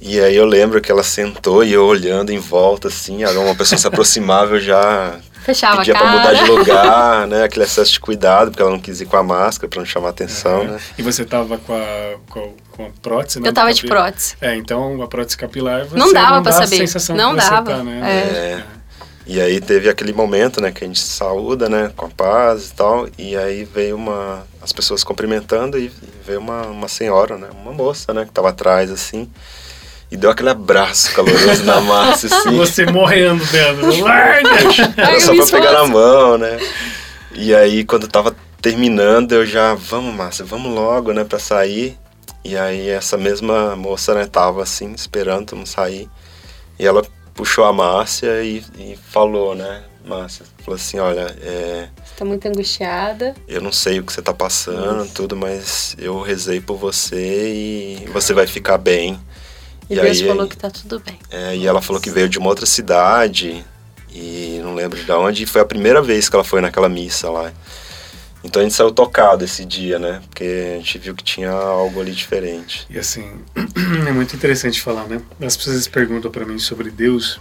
E aí eu lembro que ela sentou e eu olhando em volta, assim. Uma pessoa se aproximava, eu já Fechava pedia a pra mudar cara. de lugar, né? Aquele excesso de cuidado, porque ela não quis ir com a máscara pra não chamar atenção, É. né? E você tava com a, com a, com a prótese, né? Eu tava de prótese. É, então a prótese capilar você Não dava pra dá a saber. sensação Não que você dava. Tá, né? É. E aí teve aquele momento, né, que a gente saúda, né, com a paz e tal, e aí veio uma, as pessoas cumprimentando e veio uma, uma senhora, né, uma moça, né, que tava atrás, assim, e deu aquele abraço caloroso na Márcia, E assim, você morrendo dentro. Larga! era só pra pegar na mão, né, e aí quando tava terminando, eu já, vamos Márcia, vamos logo, né, pra sair, e aí essa mesma moça, né, tava assim, esperando mundo sair, e ela puxou a Márcia e, e falou, né, Márcia, falou assim, olha, é, Você tá muito angustiada. eu não sei o que você tá passando, tudo, mas eu rezei por você e você vai ficar bem. E, E Deus aí- falou que tá tudo bem. É, e ela falou que veio de uma outra cidade e não lembro de onde, e foi a primeira vez que ela foi naquela missa lá. Então a gente saiu tocado esse dia, né? Porque a gente viu que tinha algo ali diferente. E assim, é muito interessante falar, né? As pessoas perguntam pra mim sobre Deus.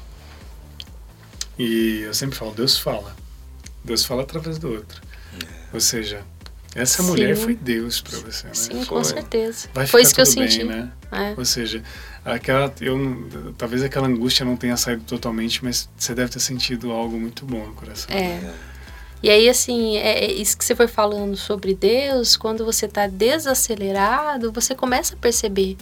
E eu sempre falo, Deus fala. Deus fala através do outro. Ou seja, essa Sim. mulher foi Deus pra você, né? Sim, Foi. com certeza. Vai Foi isso que eu bem, senti. né? É. Ou seja, aquela, eu, talvez aquela angústia não tenha saído totalmente, mas você deve ter sentido algo muito bom no coração. É. E aí, assim, é é isso que você foi falando sobre Deus, quando você tá desacelerado, você começa a perceber.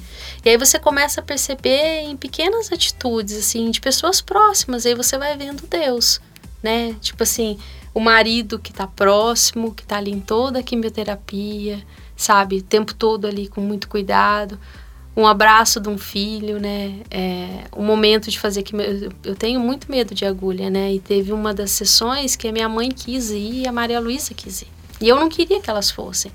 E aí você começa a perceber em pequenas atitudes, assim, de pessoas próximas. Aí você vai vendo Deus, né? Tipo assim, o marido que tá próximo, que tá ali em toda a quimioterapia, sabe? O tempo todo ali com muito cuidado. Um abraço de um filho, né? É, o momento de fazer que eu, eu tenho muito medo de agulha, né? E teve uma das sessões que a minha mãe quis ir e a Maria Luísa quis ir. E eu não queria que elas fossem.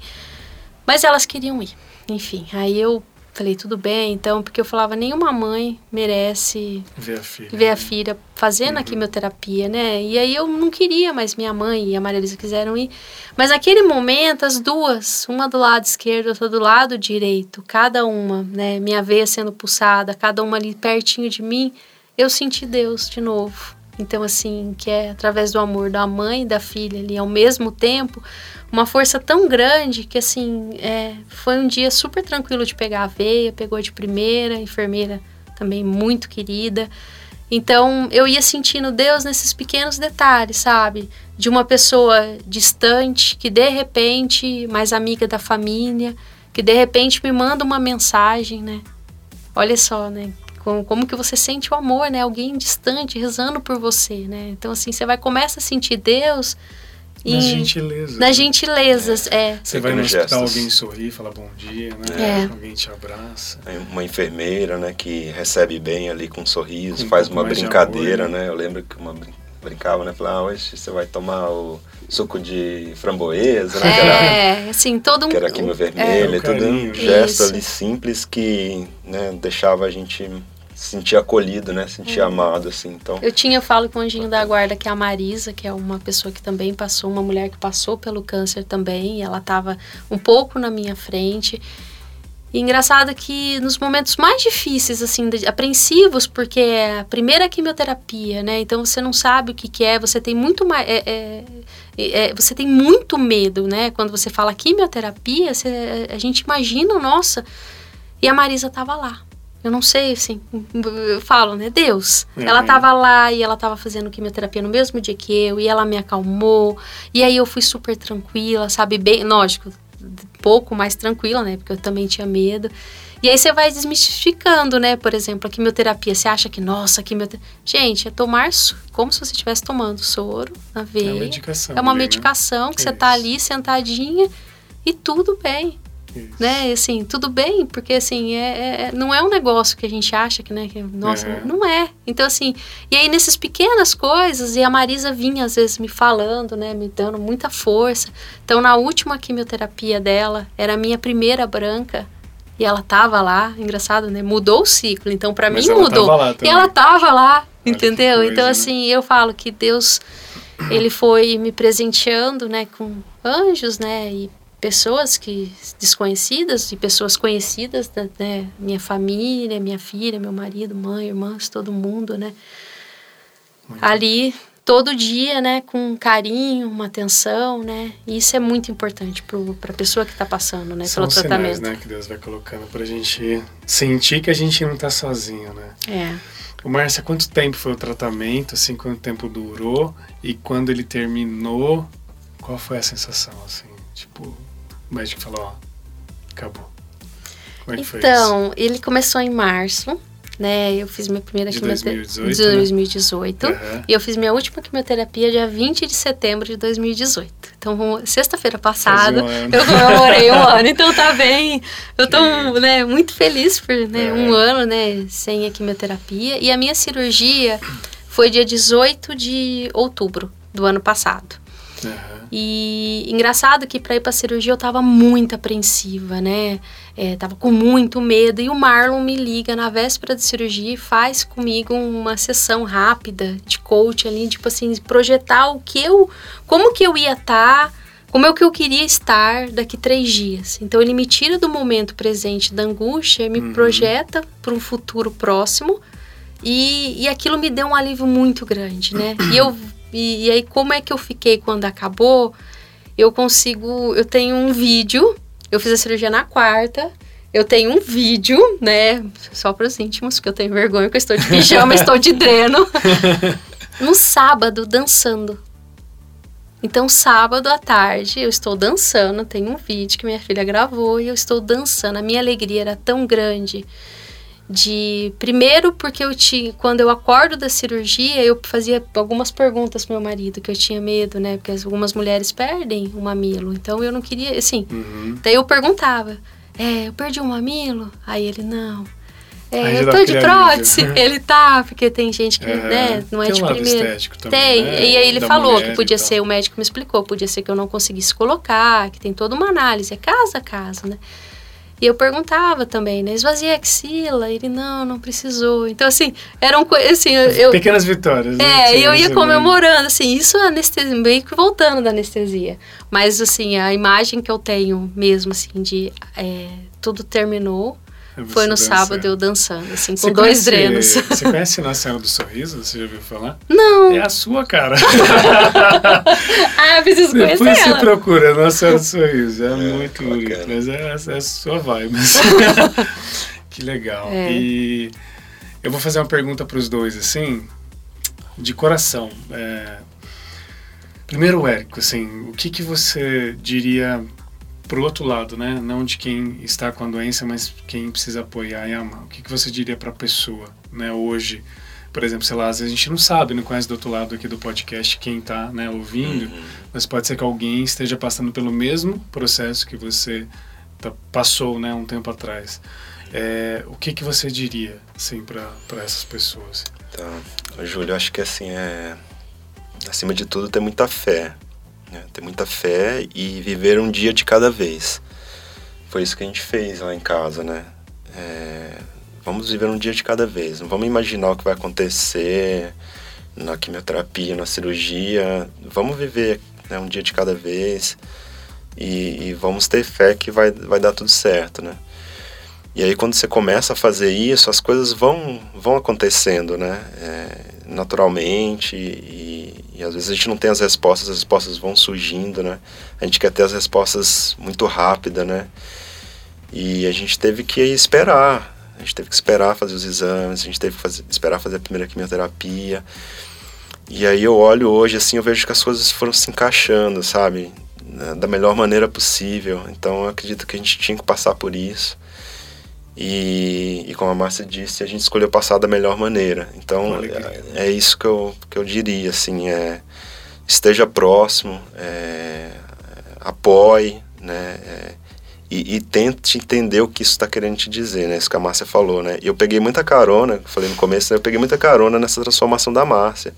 Mas elas queriam ir. Enfim, aí eu falei, tudo bem, então, porque eu falava, nenhuma mãe merece Ver a filha. ver a filha fazendo a quimioterapia, né? E aí eu não queria mais minha mãe e a Maria Elisa quiseram ir. Mas naquele momento, as duas, uma do lado esquerdo, outra do lado direito, cada uma, né? Minha veia sendo pulsada, cada uma ali pertinho de mim, eu senti Deus de novo. Então, assim, que é através do amor da mãe e da filha ali ao mesmo tempo, uma força tão grande que, assim, é, foi um dia super tranquilo de pegar a veia, pegou de primeira, enfermeira também muito querida. Então eu ia sentindo Deus nesses pequenos detalhes, sabe? De uma pessoa distante que de repente, mais amiga da família, que de repente me manda uma mensagem, né? Olha só, né? Como, como que você sente o amor, né? Alguém distante rezando por você, né? Então assim, você vai começa a sentir Deus Nas em- gentilezas. nas gentilezas, é. Você vai no hospital, alguém sorri, fala bom dia, né? É. Alguém te abraça. Uma enfermeira, né, que recebe bem ali com um sorriso, Com um faz uma brincadeira, amor, né? né? Eu lembro que uma brin- brincava, né? Falava, ah, hoje você vai tomar o suco de framboesa, né? Que era, É, assim, todo um. que era quimio É, vermelha, o e tudo um gesto Isso. ali simples que né, deixava a gente se sentir acolhido, né? Se sentir É. amado, assim. Então, Eu tinha, eu falo com o anjinho da guarda, que é a Marisa, que é uma pessoa que também passou, uma mulher que passou pelo câncer também, ela estava um pouco na minha frente. E engraçado que nos momentos mais difíceis, assim, de- apreensivos, porque é a primeira quimioterapia, né? Então você não sabe o que, que é, você tem muito mais. é- é- é- você tem muito medo, né? Quando você fala quimioterapia, você- a gente imagina, nossa. E a Marisa tava lá. Eu não sei, assim, eu falo, né? Deus. Uhum. Ela tava lá e ela tava fazendo quimioterapia no mesmo dia que eu, e ela me acalmou. E aí eu fui super tranquila, sabe? Bem, lógico, pouco mais tranquila, né? Porque eu também tinha medo. E aí você vai desmistificando, né? Por exemplo, a quimioterapia. Você acha que, nossa, a quimioterapia. Gente, é tomar como se você estivesse tomando soro na É veia. uma medicação. É uma né? medicação que você tá ali sentadinha e tudo bem Isso. né? E, assim, tudo bem, porque assim, é, é- é- não é um negócio que a gente acha que, né, que, nossa, É. não é. Então, assim, e aí nessas pequenas coisas, e a Marisa vinha às vezes me falando, né, me dando muita força. Então, na última quimioterapia dela, era a minha primeira branca, e ela tava lá, engraçado, né? Mudou o ciclo, então para mim mudou. E ela tava lá, entendeu? coisa, então, né? assim, eu falo que Deus, ele foi me presenteando, né, com anjos, né, e pessoas que desconhecidas e pessoas conhecidas, da, né, minha família, minha filha, meu marido, mãe, irmãs, todo mundo, né, Muito ali todo dia, né, com carinho, uma atenção, né, e isso é muito importante para a pessoa que está passando, né, São pelo tratamento. sinais, né, que Deus vai colocando pra gente sentir que a gente não tá sozinho, né? É. O Márcia, quanto tempo foi o tratamento, assim, quanto tempo durou e quando ele terminou, qual foi a sensação, assim? Tipo, médico falou, ó, acabou. Como é que foi isso? Então, ele começou em março, né? Eu fiz minha primeira De quimioterapia 2018, de né? 2018. Aham. E eu fiz minha última quimioterapia dia 20 de setembro de 2018. Então, sexta-feira passada, um eu comemorei um ano. Então, tá bem. Eu tô, Que- né, muito feliz por né, É. um ano, né, sem a quimioterapia. E a minha cirurgia foi dia 18 de outubro do ano passado. Aham. E engraçado que para ir para cirurgia eu tava muito apreensiva, né? É, tava com muito medo. E o Marlon me liga na véspera de cirurgia e faz comigo uma sessão rápida de coach ali, tipo assim, projetar o que eu. como que eu ia estar. como é o que eu queria estar daqui três dias. Então ele me tira do momento presente da angústia e me Uhum. projeta para um futuro próximo. E, e aquilo me deu um alívio muito grande, né? E eu e, e aí como é que eu fiquei quando acabou? Eu consigo, eu tenho um vídeo. Eu fiz a cirurgia na quarta. Eu tenho um vídeo, né? Só para os íntimos, porque eu tenho vergonha que eu estou de pijama, estou de dreno. No sábado dançando. Então, sábado à tarde, eu estou dançando. Tem um vídeo que minha filha gravou e eu estou dançando. A minha alegria era tão grande de primeiro porque eu tinha quando eu acordo da cirurgia eu fazia algumas perguntas pro meu marido que eu tinha medo né porque algumas mulheres perdem o mamilo então eu não queria assim Uhum. daí eu perguntava é eu perdi o mamilo aí ele não é, eu tô de prótese ele tá porque tem gente que Aham. né não é de um primeira também, tem né? e aí ele Da falou que podia ser o médico me explicou podia ser que eu não conseguisse colocar que tem toda uma análise é caso a caso né e eu perguntava também, né? Esvazia a axila? Ele, não, não precisou. Então, assim, eram coisas, assim, eu... Pequenas vitórias, né? é, Você eu ia comemorando, assim, isso é anestesia, meio que voltando da anestesia. Mas, assim, a imagem que eu tenho mesmo, assim, de é, tudo terminou, foi no dançando. sábado eu dançando, assim, com Você dois conhece- drenos. Você conhece Nossa Senhora do Sorriso? Você já ouviu falar? Não, É a sua cara. ah, preciso conhecer Depois você procura Nossa Senhora do Sorriso. É, muito bacana. bonito. Mas é, é a sua vibe. que legal. É. E eu vou fazer uma pergunta para os dois, assim, de coração. É, Primeiro, Érico, assim, o que, que você diria pro outro lado, né? Não de quem está com a doença, mas quem precisa apoiar e amar. O que, que você diria para a pessoa, né, hoje? Por exemplo, sei lá, às vezes a gente não sabe, não conhece do outro lado aqui do podcast quem está né, ouvindo, mas pode ser que alguém esteja passando pelo mesmo processo que você tá- passou né, um tempo atrás. É, o que, que você diria assim, para essas pessoas? Tá. Júlio, acho que assim é. Acima de tudo, ter muita fé. Né? Ter muita fé e viver um dia de cada vez. Foi isso que a gente fez lá em casa, né? É, vamos viver um dia de cada vez. Não vamos imaginar o que vai acontecer na quimioterapia, na cirurgia. Vamos viver né, um dia de cada vez e, e, vamos ter fé que vai, vai dar tudo certo, né? E aí quando você começa a fazer isso, as coisas vão, vão acontecendo, né? É, naturalmente e, e, às vezes a gente não tem as respostas, as respostas vão surgindo, né? A gente quer ter as respostas muito rápida, né? E a gente teve que esperar, a gente teve que esperar fazer os exames, a gente teve que fazer, esperar fazer a primeira quimioterapia. E aí eu olho hoje assim, eu vejo que as coisas foram se encaixando, sabe? Da melhor maneira possível. Então eu acredito que a gente tinha que passar por isso. E, e como a Márcia disse, a gente escolheu passar da melhor maneira. Então é, é, isso que eu, que eu diria, assim, é esteja próximo, é, apoie, né? É, e, e, tente entender o que isso está querendo te dizer, né? Isso que a Márcia falou, né? Eu peguei muita carona, falei no começo, né? eu peguei muita carona nessa transformação da Márcia.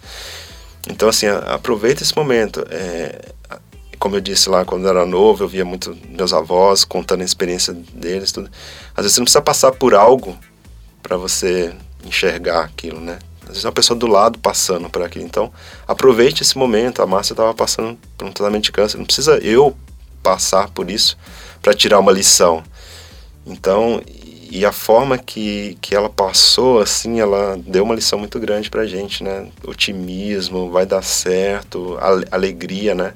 Então, assim, aproveita esse momento. É, como eu disse lá, quando eu era novo, eu via muito meus avós contando a experiência deles, tudo. Às vezes você não precisa passar por algo para você enxergar aquilo, né? Às vezes é uma pessoa do lado passando por aquilo. Então, aproveite esse momento. A Márcia estava passando por um tratamento de câncer. Não precisa eu passar por isso para tirar uma lição. Então, e a forma que, que ela passou, assim, ela deu uma lição muito grande pra gente, né? Otimismo, vai dar certo, alegria, né?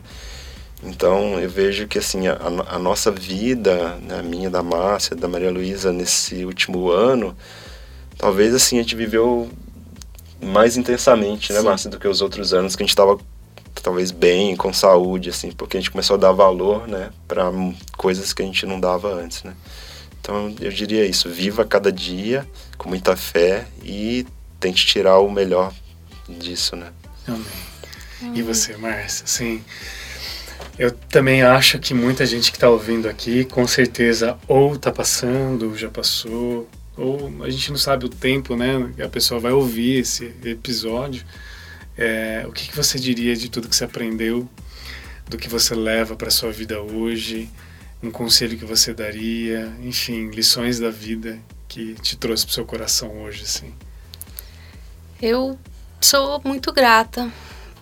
Então, eu vejo que, assim, a, a nossa vida, né, a minha, da Márcia, da Maria Luísa, nesse último ano, talvez, assim, a gente viveu mais intensamente, né, Márcia, do que os outros anos que a gente estava talvez bem, com saúde, assim, porque a gente começou a dar valor, né, para coisas que a gente não dava antes, né. Então eu diria isso: viva cada dia com muita fé e tente tirar o melhor disso, né. Amém. E você, Márcia? Assim, eu também acho que muita gente que está ouvindo aqui, com certeza, ou está passando, ou já passou, ou a gente não sabe o tempo, né? A pessoa vai ouvir esse episódio. É, o que, que você diria de tudo que você aprendeu, do que você leva para sua vida hoje, um conselho que você daria, enfim, lições da vida que te trouxe para seu coração hoje, assim? Eu sou muito grata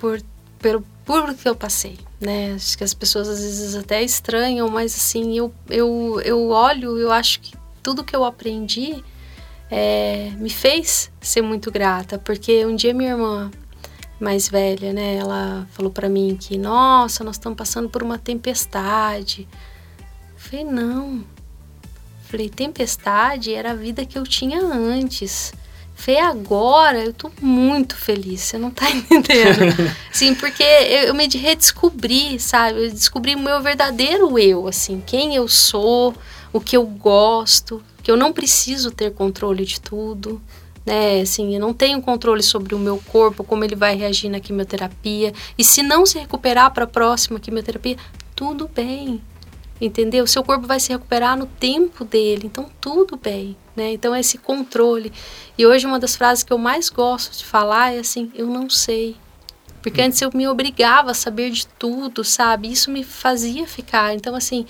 por pelo por que eu passei, né? Acho que as pessoas às vezes até estranham, mas assim eu eu, eu olho, eu acho que tudo que eu aprendi é, me fez ser muito grata, porque um dia minha irmã mais velha, né? Ela falou para mim que, nossa, nós estamos passando por uma tempestade. Eu falei, não. Eu falei, tempestade era a vida que eu tinha antes. Falei, agora eu tô muito feliz, você não tá entendendo. Sim, porque eu, eu me redescobri, sabe? Eu descobri o meu verdadeiro eu, assim, quem eu sou, o que eu gosto, que eu não preciso ter controle de tudo, né? Assim, eu não tenho controle sobre o meu corpo, como ele vai reagir na quimioterapia. E se não se recuperar para a próxima quimioterapia, tudo bem. Entendeu? Seu corpo vai se recuperar no tempo dele, então tudo bem, né? Então esse controle. E hoje uma das frases que eu mais gosto de falar é assim: eu não sei. Porque antes eu me obrigava a saber de tudo, sabe? Isso me fazia ficar. Então assim,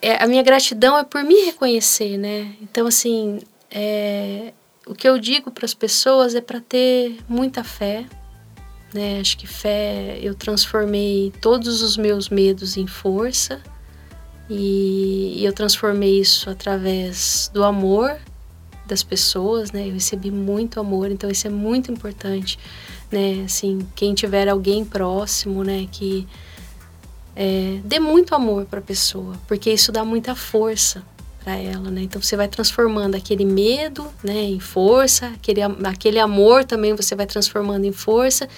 é, a minha gratidão é por me reconhecer, né? Então assim, é, o que eu digo para as pessoas é para ter muita fé. Né? Acho que fé, eu transformei todos os meus medos em força e, eu transformei isso através do amor das pessoas, né? Eu recebi muito amor, então isso é muito importante, né? Assim, quem tiver alguém próximo, né, que é, dê muito amor para a pessoa, porque isso dá muita força, para ela, né? Então você vai transformando aquele medo, né, em força, aquele, aquele amor também você vai transformando em força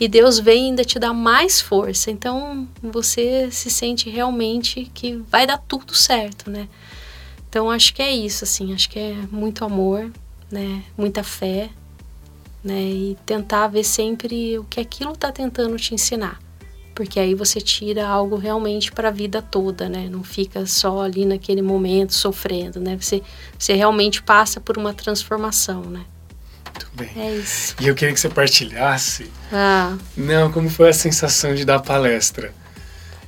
e Deus vem ainda te dar mais força. Então você se sente realmente que vai dar tudo certo, né? Então acho que é isso, assim, acho que é muito amor, né? Muita fé, né? E tentar ver sempre o que aquilo está tentando te ensinar porque aí você tira algo realmente para a vida toda, né? Não fica só ali naquele momento sofrendo, né? Você, você realmente passa por uma transformação, né? Muito bem. É isso. E eu queria que você partilhasse. Ah. Não, como foi a sensação de dar palestra?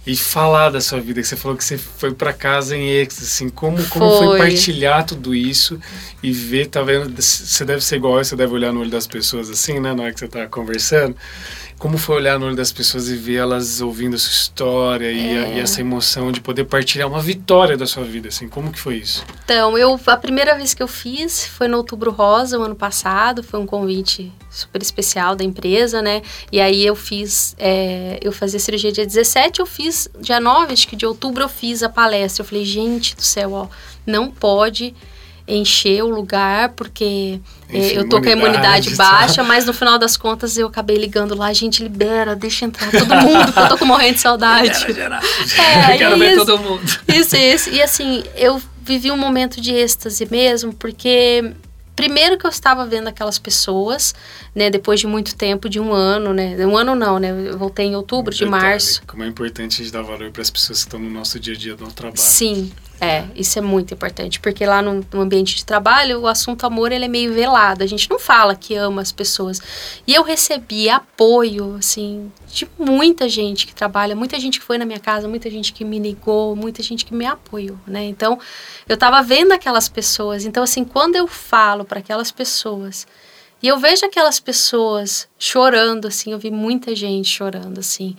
e falar da sua vida. Que você falou que você foi para casa em êxtase, assim, como, como foi. foi partilhar tudo isso e ver, tá vendo? Você deve ser igual, você deve olhar no olho das pessoas assim, né, na hora que você tá conversando. Como foi olhar no olho das pessoas e ver elas ouvindo a sua história é. e, a, e, é. essa emoção de poder partilhar uma vitória da sua vida, assim, como que foi isso? Então, eu, a primeira vez que eu fiz foi no Outubro Rosa, o ano passado, foi um convite super especial da empresa, né, e aí eu fiz, é, eu fazia cirurgia dia 17, eu fiz dia 9, acho que de outubro eu fiz a palestra, eu falei, gente do céu, ó, não pode encher o lugar, porque é, eu tô com a imunidade baixa, mas no final das contas eu acabei ligando lá, gente, libera, deixa entrar todo mundo, porque eu tô com morrendo de saudade. Libera, É, quero ver todo mundo. Isso, isso. E assim, eu vivi um momento de êxtase mesmo, porque primeiro que eu estava vendo aquelas pessoas, né, depois de muito tempo, de um ano, né, um ano não, né, eu voltei em outubro, de março. Como é importante a gente dar valor para as pessoas que estão no nosso dia a dia do trabalho. Sim, é, isso é muito importante, porque lá no, no, ambiente de trabalho, o assunto amor, ele é meio velado, a gente não fala que ama as pessoas. E eu recebi apoio, assim, de muita gente que trabalha, muita gente que foi na minha casa, muita gente que me ligou, muita gente que me apoiou, né? Então, eu tava vendo aquelas pessoas, então, assim, quando eu falo para aquelas pessoas, e eu vejo aquelas pessoas chorando, assim, eu vi muita gente chorando, assim,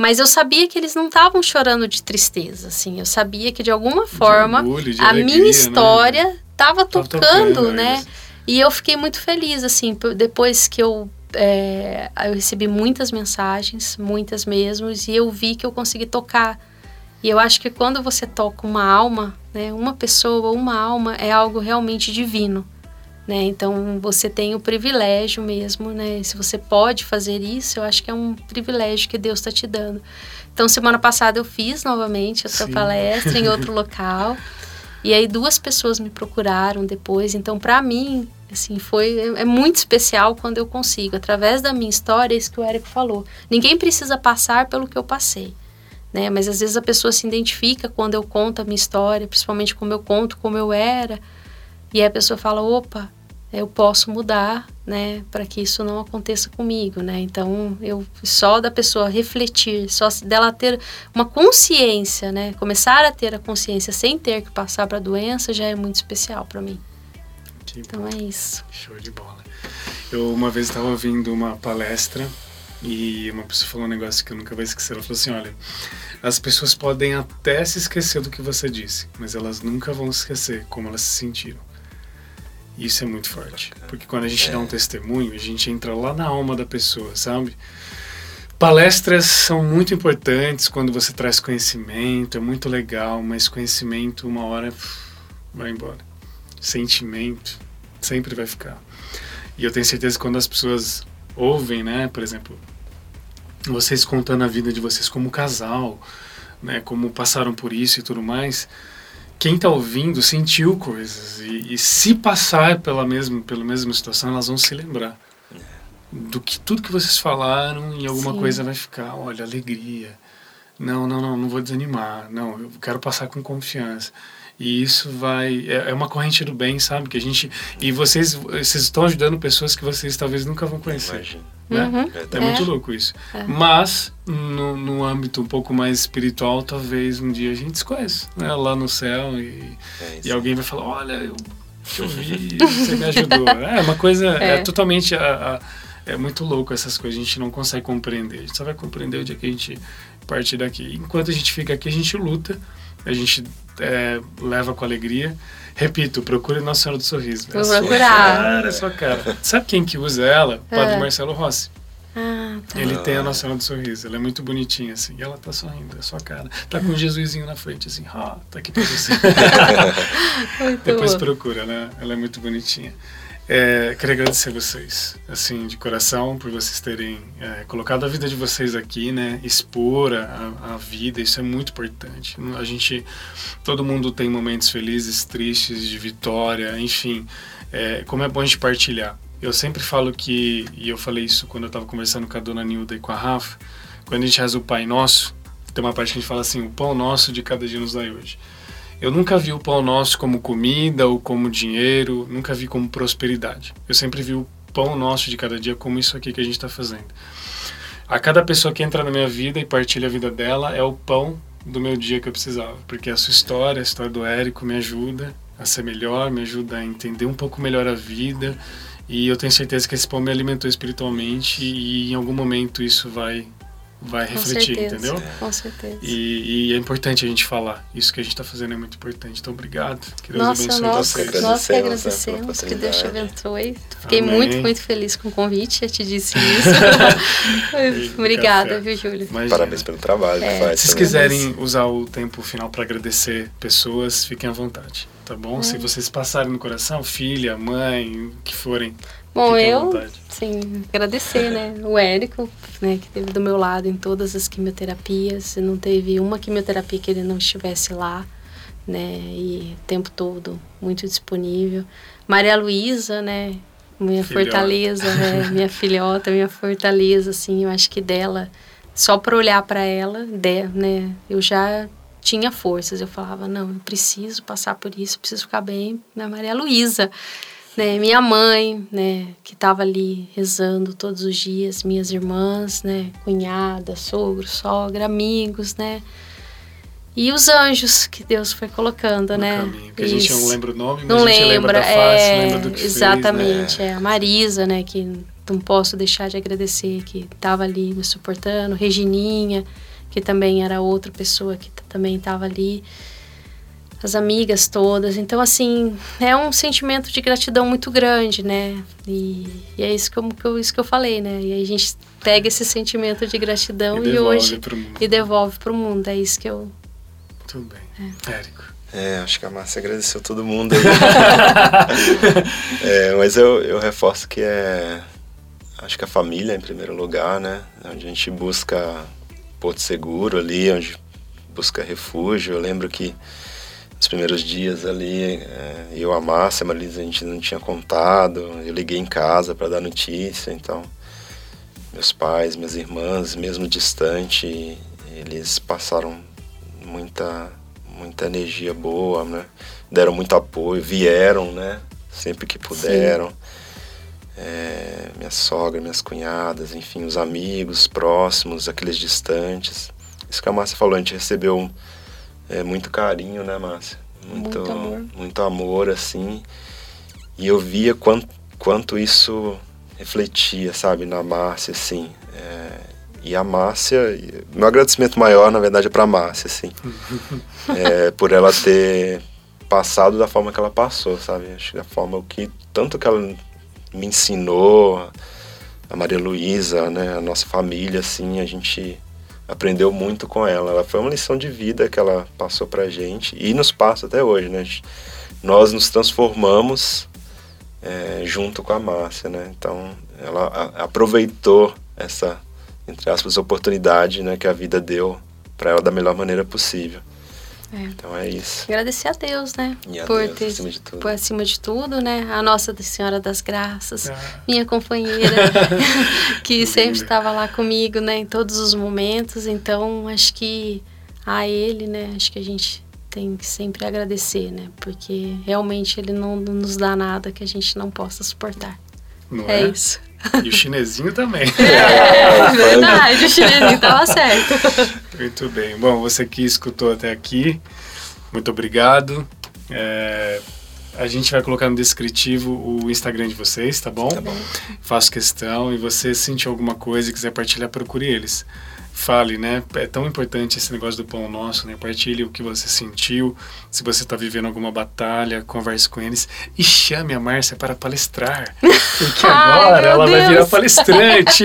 mas eu sabia que eles não estavam chorando de tristeza, assim. Eu sabia que de alguma forma de orgulho, de a alegria, minha né? história estava né? tocando, tocando, né? E eu fiquei muito feliz, assim, depois que eu é, eu recebi muitas mensagens, muitas mesmo, e eu vi que eu consegui tocar. E eu acho que quando você toca uma alma, né, uma pessoa, uma alma, é algo realmente divino. Né? Então você tem o privilégio mesmo, né? Se você pode fazer isso, eu acho que é um privilégio que Deus está te dando. Então semana passada eu fiz novamente essa Sim. palestra em outro local e aí duas pessoas me procuraram depois. Então para mim assim foi é, é muito especial quando eu consigo através da minha história, é isso que o Érico falou. Ninguém precisa passar pelo que eu passei. Né? Mas às vezes a pessoa se identifica quando eu conto a minha história, principalmente como eu conto como eu era, e aí a pessoa fala: opa, eu posso mudar, né, para que isso não aconteça comigo, né? Então, eu só da pessoa refletir, só dela ter uma consciência, né, começar a ter a consciência sem ter que passar para a doença já é muito especial para mim. Que então bom. é isso. Show de bola. Eu uma vez estava ouvindo uma palestra e uma pessoa falou um negócio que eu nunca vou esquecer. Ela falou assim: olha, as pessoas podem até se esquecer do que você disse, mas elas nunca vão esquecer como elas se sentiram. Isso é muito forte. Porque quando a gente é. dá um testemunho, a gente entra lá na alma da pessoa, sabe? Palestras são muito importantes quando você traz conhecimento, é muito legal, mas conhecimento uma hora vai embora. Sentimento sempre vai ficar. E eu tenho certeza que quando as pessoas ouvem, né, por exemplo, vocês contando a vida de vocês como casal, né, como passaram por isso e tudo mais, quem está ouvindo sentiu coisas e, e, se passar pela mesma pela mesma situação elas vão se lembrar. Do que tudo que vocês falaram e alguma Sim. coisa vai ficar olha alegria. Não não não não vou desanimar. Não eu quero passar com confiança. E isso vai é, é uma corrente do bem sabe? Que a gente e vocês vocês estão ajudando pessoas que vocês talvez nunca vão conhecer. Imagina. Né? Uhum. É, é, muito louco isso. É. Mas, no, no âmbito um pouco mais espiritual, talvez um dia a gente se conheça, né? Lá no céu e, é e alguém vai falar, olha, eu te ouvi, você me ajudou. É uma coisa, é, é totalmente... A, a, é muito louco essas coisas, a gente não consegue compreender. A gente só vai compreender o dia que a gente partir daqui. Enquanto a gente fica aqui, a gente luta, a gente é, leva com alegria Repito, procure Nossa Senhora do Sorriso. Vou é procurar. Cara, é sua cara. Sabe quem que usa ela? O Padre é. Marcelo Rossi. Ah, tá. Ele tem a Nossa Senhora do Sorriso. Ela é muito bonitinha, assim. E ela tá sorrindo, é sua cara. Tá com um Jesusinho na frente, assim. Ah, tá aqui pra você. Depois procura, né? Ela é muito bonitinha. É, queria agradecer a vocês, assim, de coração, por vocês terem é, colocado a vida de vocês aqui, né? Expor a, a, vida, isso é muito importante. A gente, todo mundo tem momentos felizes, tristes, de vitória, enfim. É, como é bom a gente partilhar. Eu sempre falo que, e eu falei isso quando eu estava conversando com a dona Nilda e com a Rafa, quando a gente reza o Pai Nosso, tem uma parte que a gente fala assim: o pão nosso de cada dia nos dai hoje. Eu nunca vi o pão nosso como comida ou como dinheiro, nunca vi como prosperidade. Eu sempre vi o pão nosso de cada dia como isso aqui que a gente está fazendo. a cada pessoa que entra na minha vida e partilha a vida dela é o pão do meu dia que eu precisava. Porque a sua história, a história do Érico me ajuda a ser melhor, me ajuda a entender um pouco melhor a vida. E eu tenho certeza que esse pão me alimentou espiritualmente e em algum momento isso vai vai Com refletir, certeza, entendeu? Com certeza. E, e é importante a gente falar. Isso que a gente está fazendo é muito importante. Então, obrigado. Que Deus Nossa, abençoe nós, vocês. agradecemos, nós que agradecemos, que Deus te abençoe. Fiquei Amém. muito, muito feliz com o convite, eu te disse isso. Obrigada, café. viu, Júlio? Imagina. Parabéns pelo trabalho É. que faz. Se vocês também. quiserem usar o tempo final para agradecer pessoas, fiquem à vontade, tá bom? É. Se vocês passarem no coração, filha, mãe, o que forem, Bom, fiquem à eu, sim, agradecer, né, o Érico, né, que esteve do meu lado em todas as quimioterapias, não teve uma quimioterapia que ele não estivesse lá, né, e o tempo todo muito disponível. Maria Luísa, né, minha Filhota. fortaleza, né, minha filhota, minha fortaleza, assim, eu acho que dela, só para olhar para ela, de, né, eu já tinha forças, eu falava, não, eu preciso passar por isso, preciso ficar bem, na Maria Luísa, né, minha mãe, né, que estava ali rezando todos os dias, minhas irmãs, né, cunhada, sogro, sogra, amigos, né, e os anjos que Deus foi colocando, no né? caminho. Porque a gente não Isso. lembra o nome, mas Não a gente lembra lembra, da face, é, lembra do que exatamente, fez, né? é a Marisa, né, que não posso deixar de agradecer, que estava ali me suportando, Regininha, que também era outra pessoa que também estava ali, as amigas todas, então assim, é um sentimento de gratidão muito grande, né, e, e é isso que, eu, que eu- isso que eu falei, né, e aí a gente pega esse sentimento de gratidão E e, devolve hoje, e devolve para o mundo, é isso que eu... Tudo bem. Érico. É, acho que a Márcia agradeceu todo mundo aí. É, mas eu, eu reforço que é. Acho que a família é em primeiro lugar, né? Onde a gente busca porto seguro ali, onde busca refúgio. Eu lembro que nos primeiros dias ali, é, eu, a Márcia, a Marisa, a gente não tinha contado. Eu liguei em casa para dar notícia, então. Meus pais, minhas irmãs, mesmo distante, eles passaram muita muita energia boa, né? Deram muito apoio, vieram, né? Sempre que puderam. É, minha sogra, minhas cunhadas, enfim, os amigos próximos, aqueles distantes. Isso que a Márcia falou, a gente recebeu é, muito carinho, né, Márcia? Muito amor. Muito amor, assim. E eu via quanto, quanto isso refletia, sabe, na Márcia, assim. É, e a Márcia, meu agradecimento maior, na verdade, é pra Márcia, assim. é, por ela ter passado da forma que ela passou, sabe? Acho que da forma que tanto que ela me ensinou, a Maria Luísa, né, a nossa família, assim, a gente aprendeu muito com ela. Ela foi uma lição de vida que ela passou pra gente e nos passa até hoje, né? Nós nos transformamos é, junto com a Márcia, né? Então, ela aproveitou essa, entre aspas, oportunidade, né, que a vida deu para ela da melhor maneira possível. É. Então é isso. Agradecer a Deus, né? E a por Deus, ter, acima de tudo. por acima de tudo, né? A nossa Senhora das Graças, Ah. minha companheira, que sempre estava lá comigo, né? Em todos os momentos. Então, acho que a Ele, né? Acho que a gente tem que sempre agradecer, né? Porque realmente Ele não nos dá nada que a gente não possa suportar. Não É, é? isso. E o chinesinho também. É verdade, o chinesinho tava certo. Muito bem. Bom, você que escutou até aqui, muito obrigado. É, a gente vai colocar no descritivo o Instagram de vocês, tá bom? Tá bom. Faço questão. E você sentiu alguma coisa e quiser partilhar, procure eles. Fale, né? É tão importante esse negócio do pão nosso, né? Partilhe o que você sentiu. Se você está vivendo alguma batalha, converse com eles. E chame a Márcia para palestrar. Porque Ai, agora meu ela vai Deus. virar palestrante.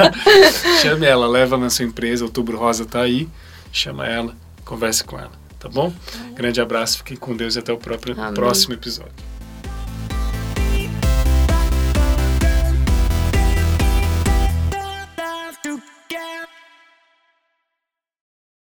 Chame ela, leva na sua empresa. Outubro Rosa tá aí. Chama ela, converse com ela. Tá bom? Grande abraço, fique com Deus e até o próprio, Amém. próximo episódio.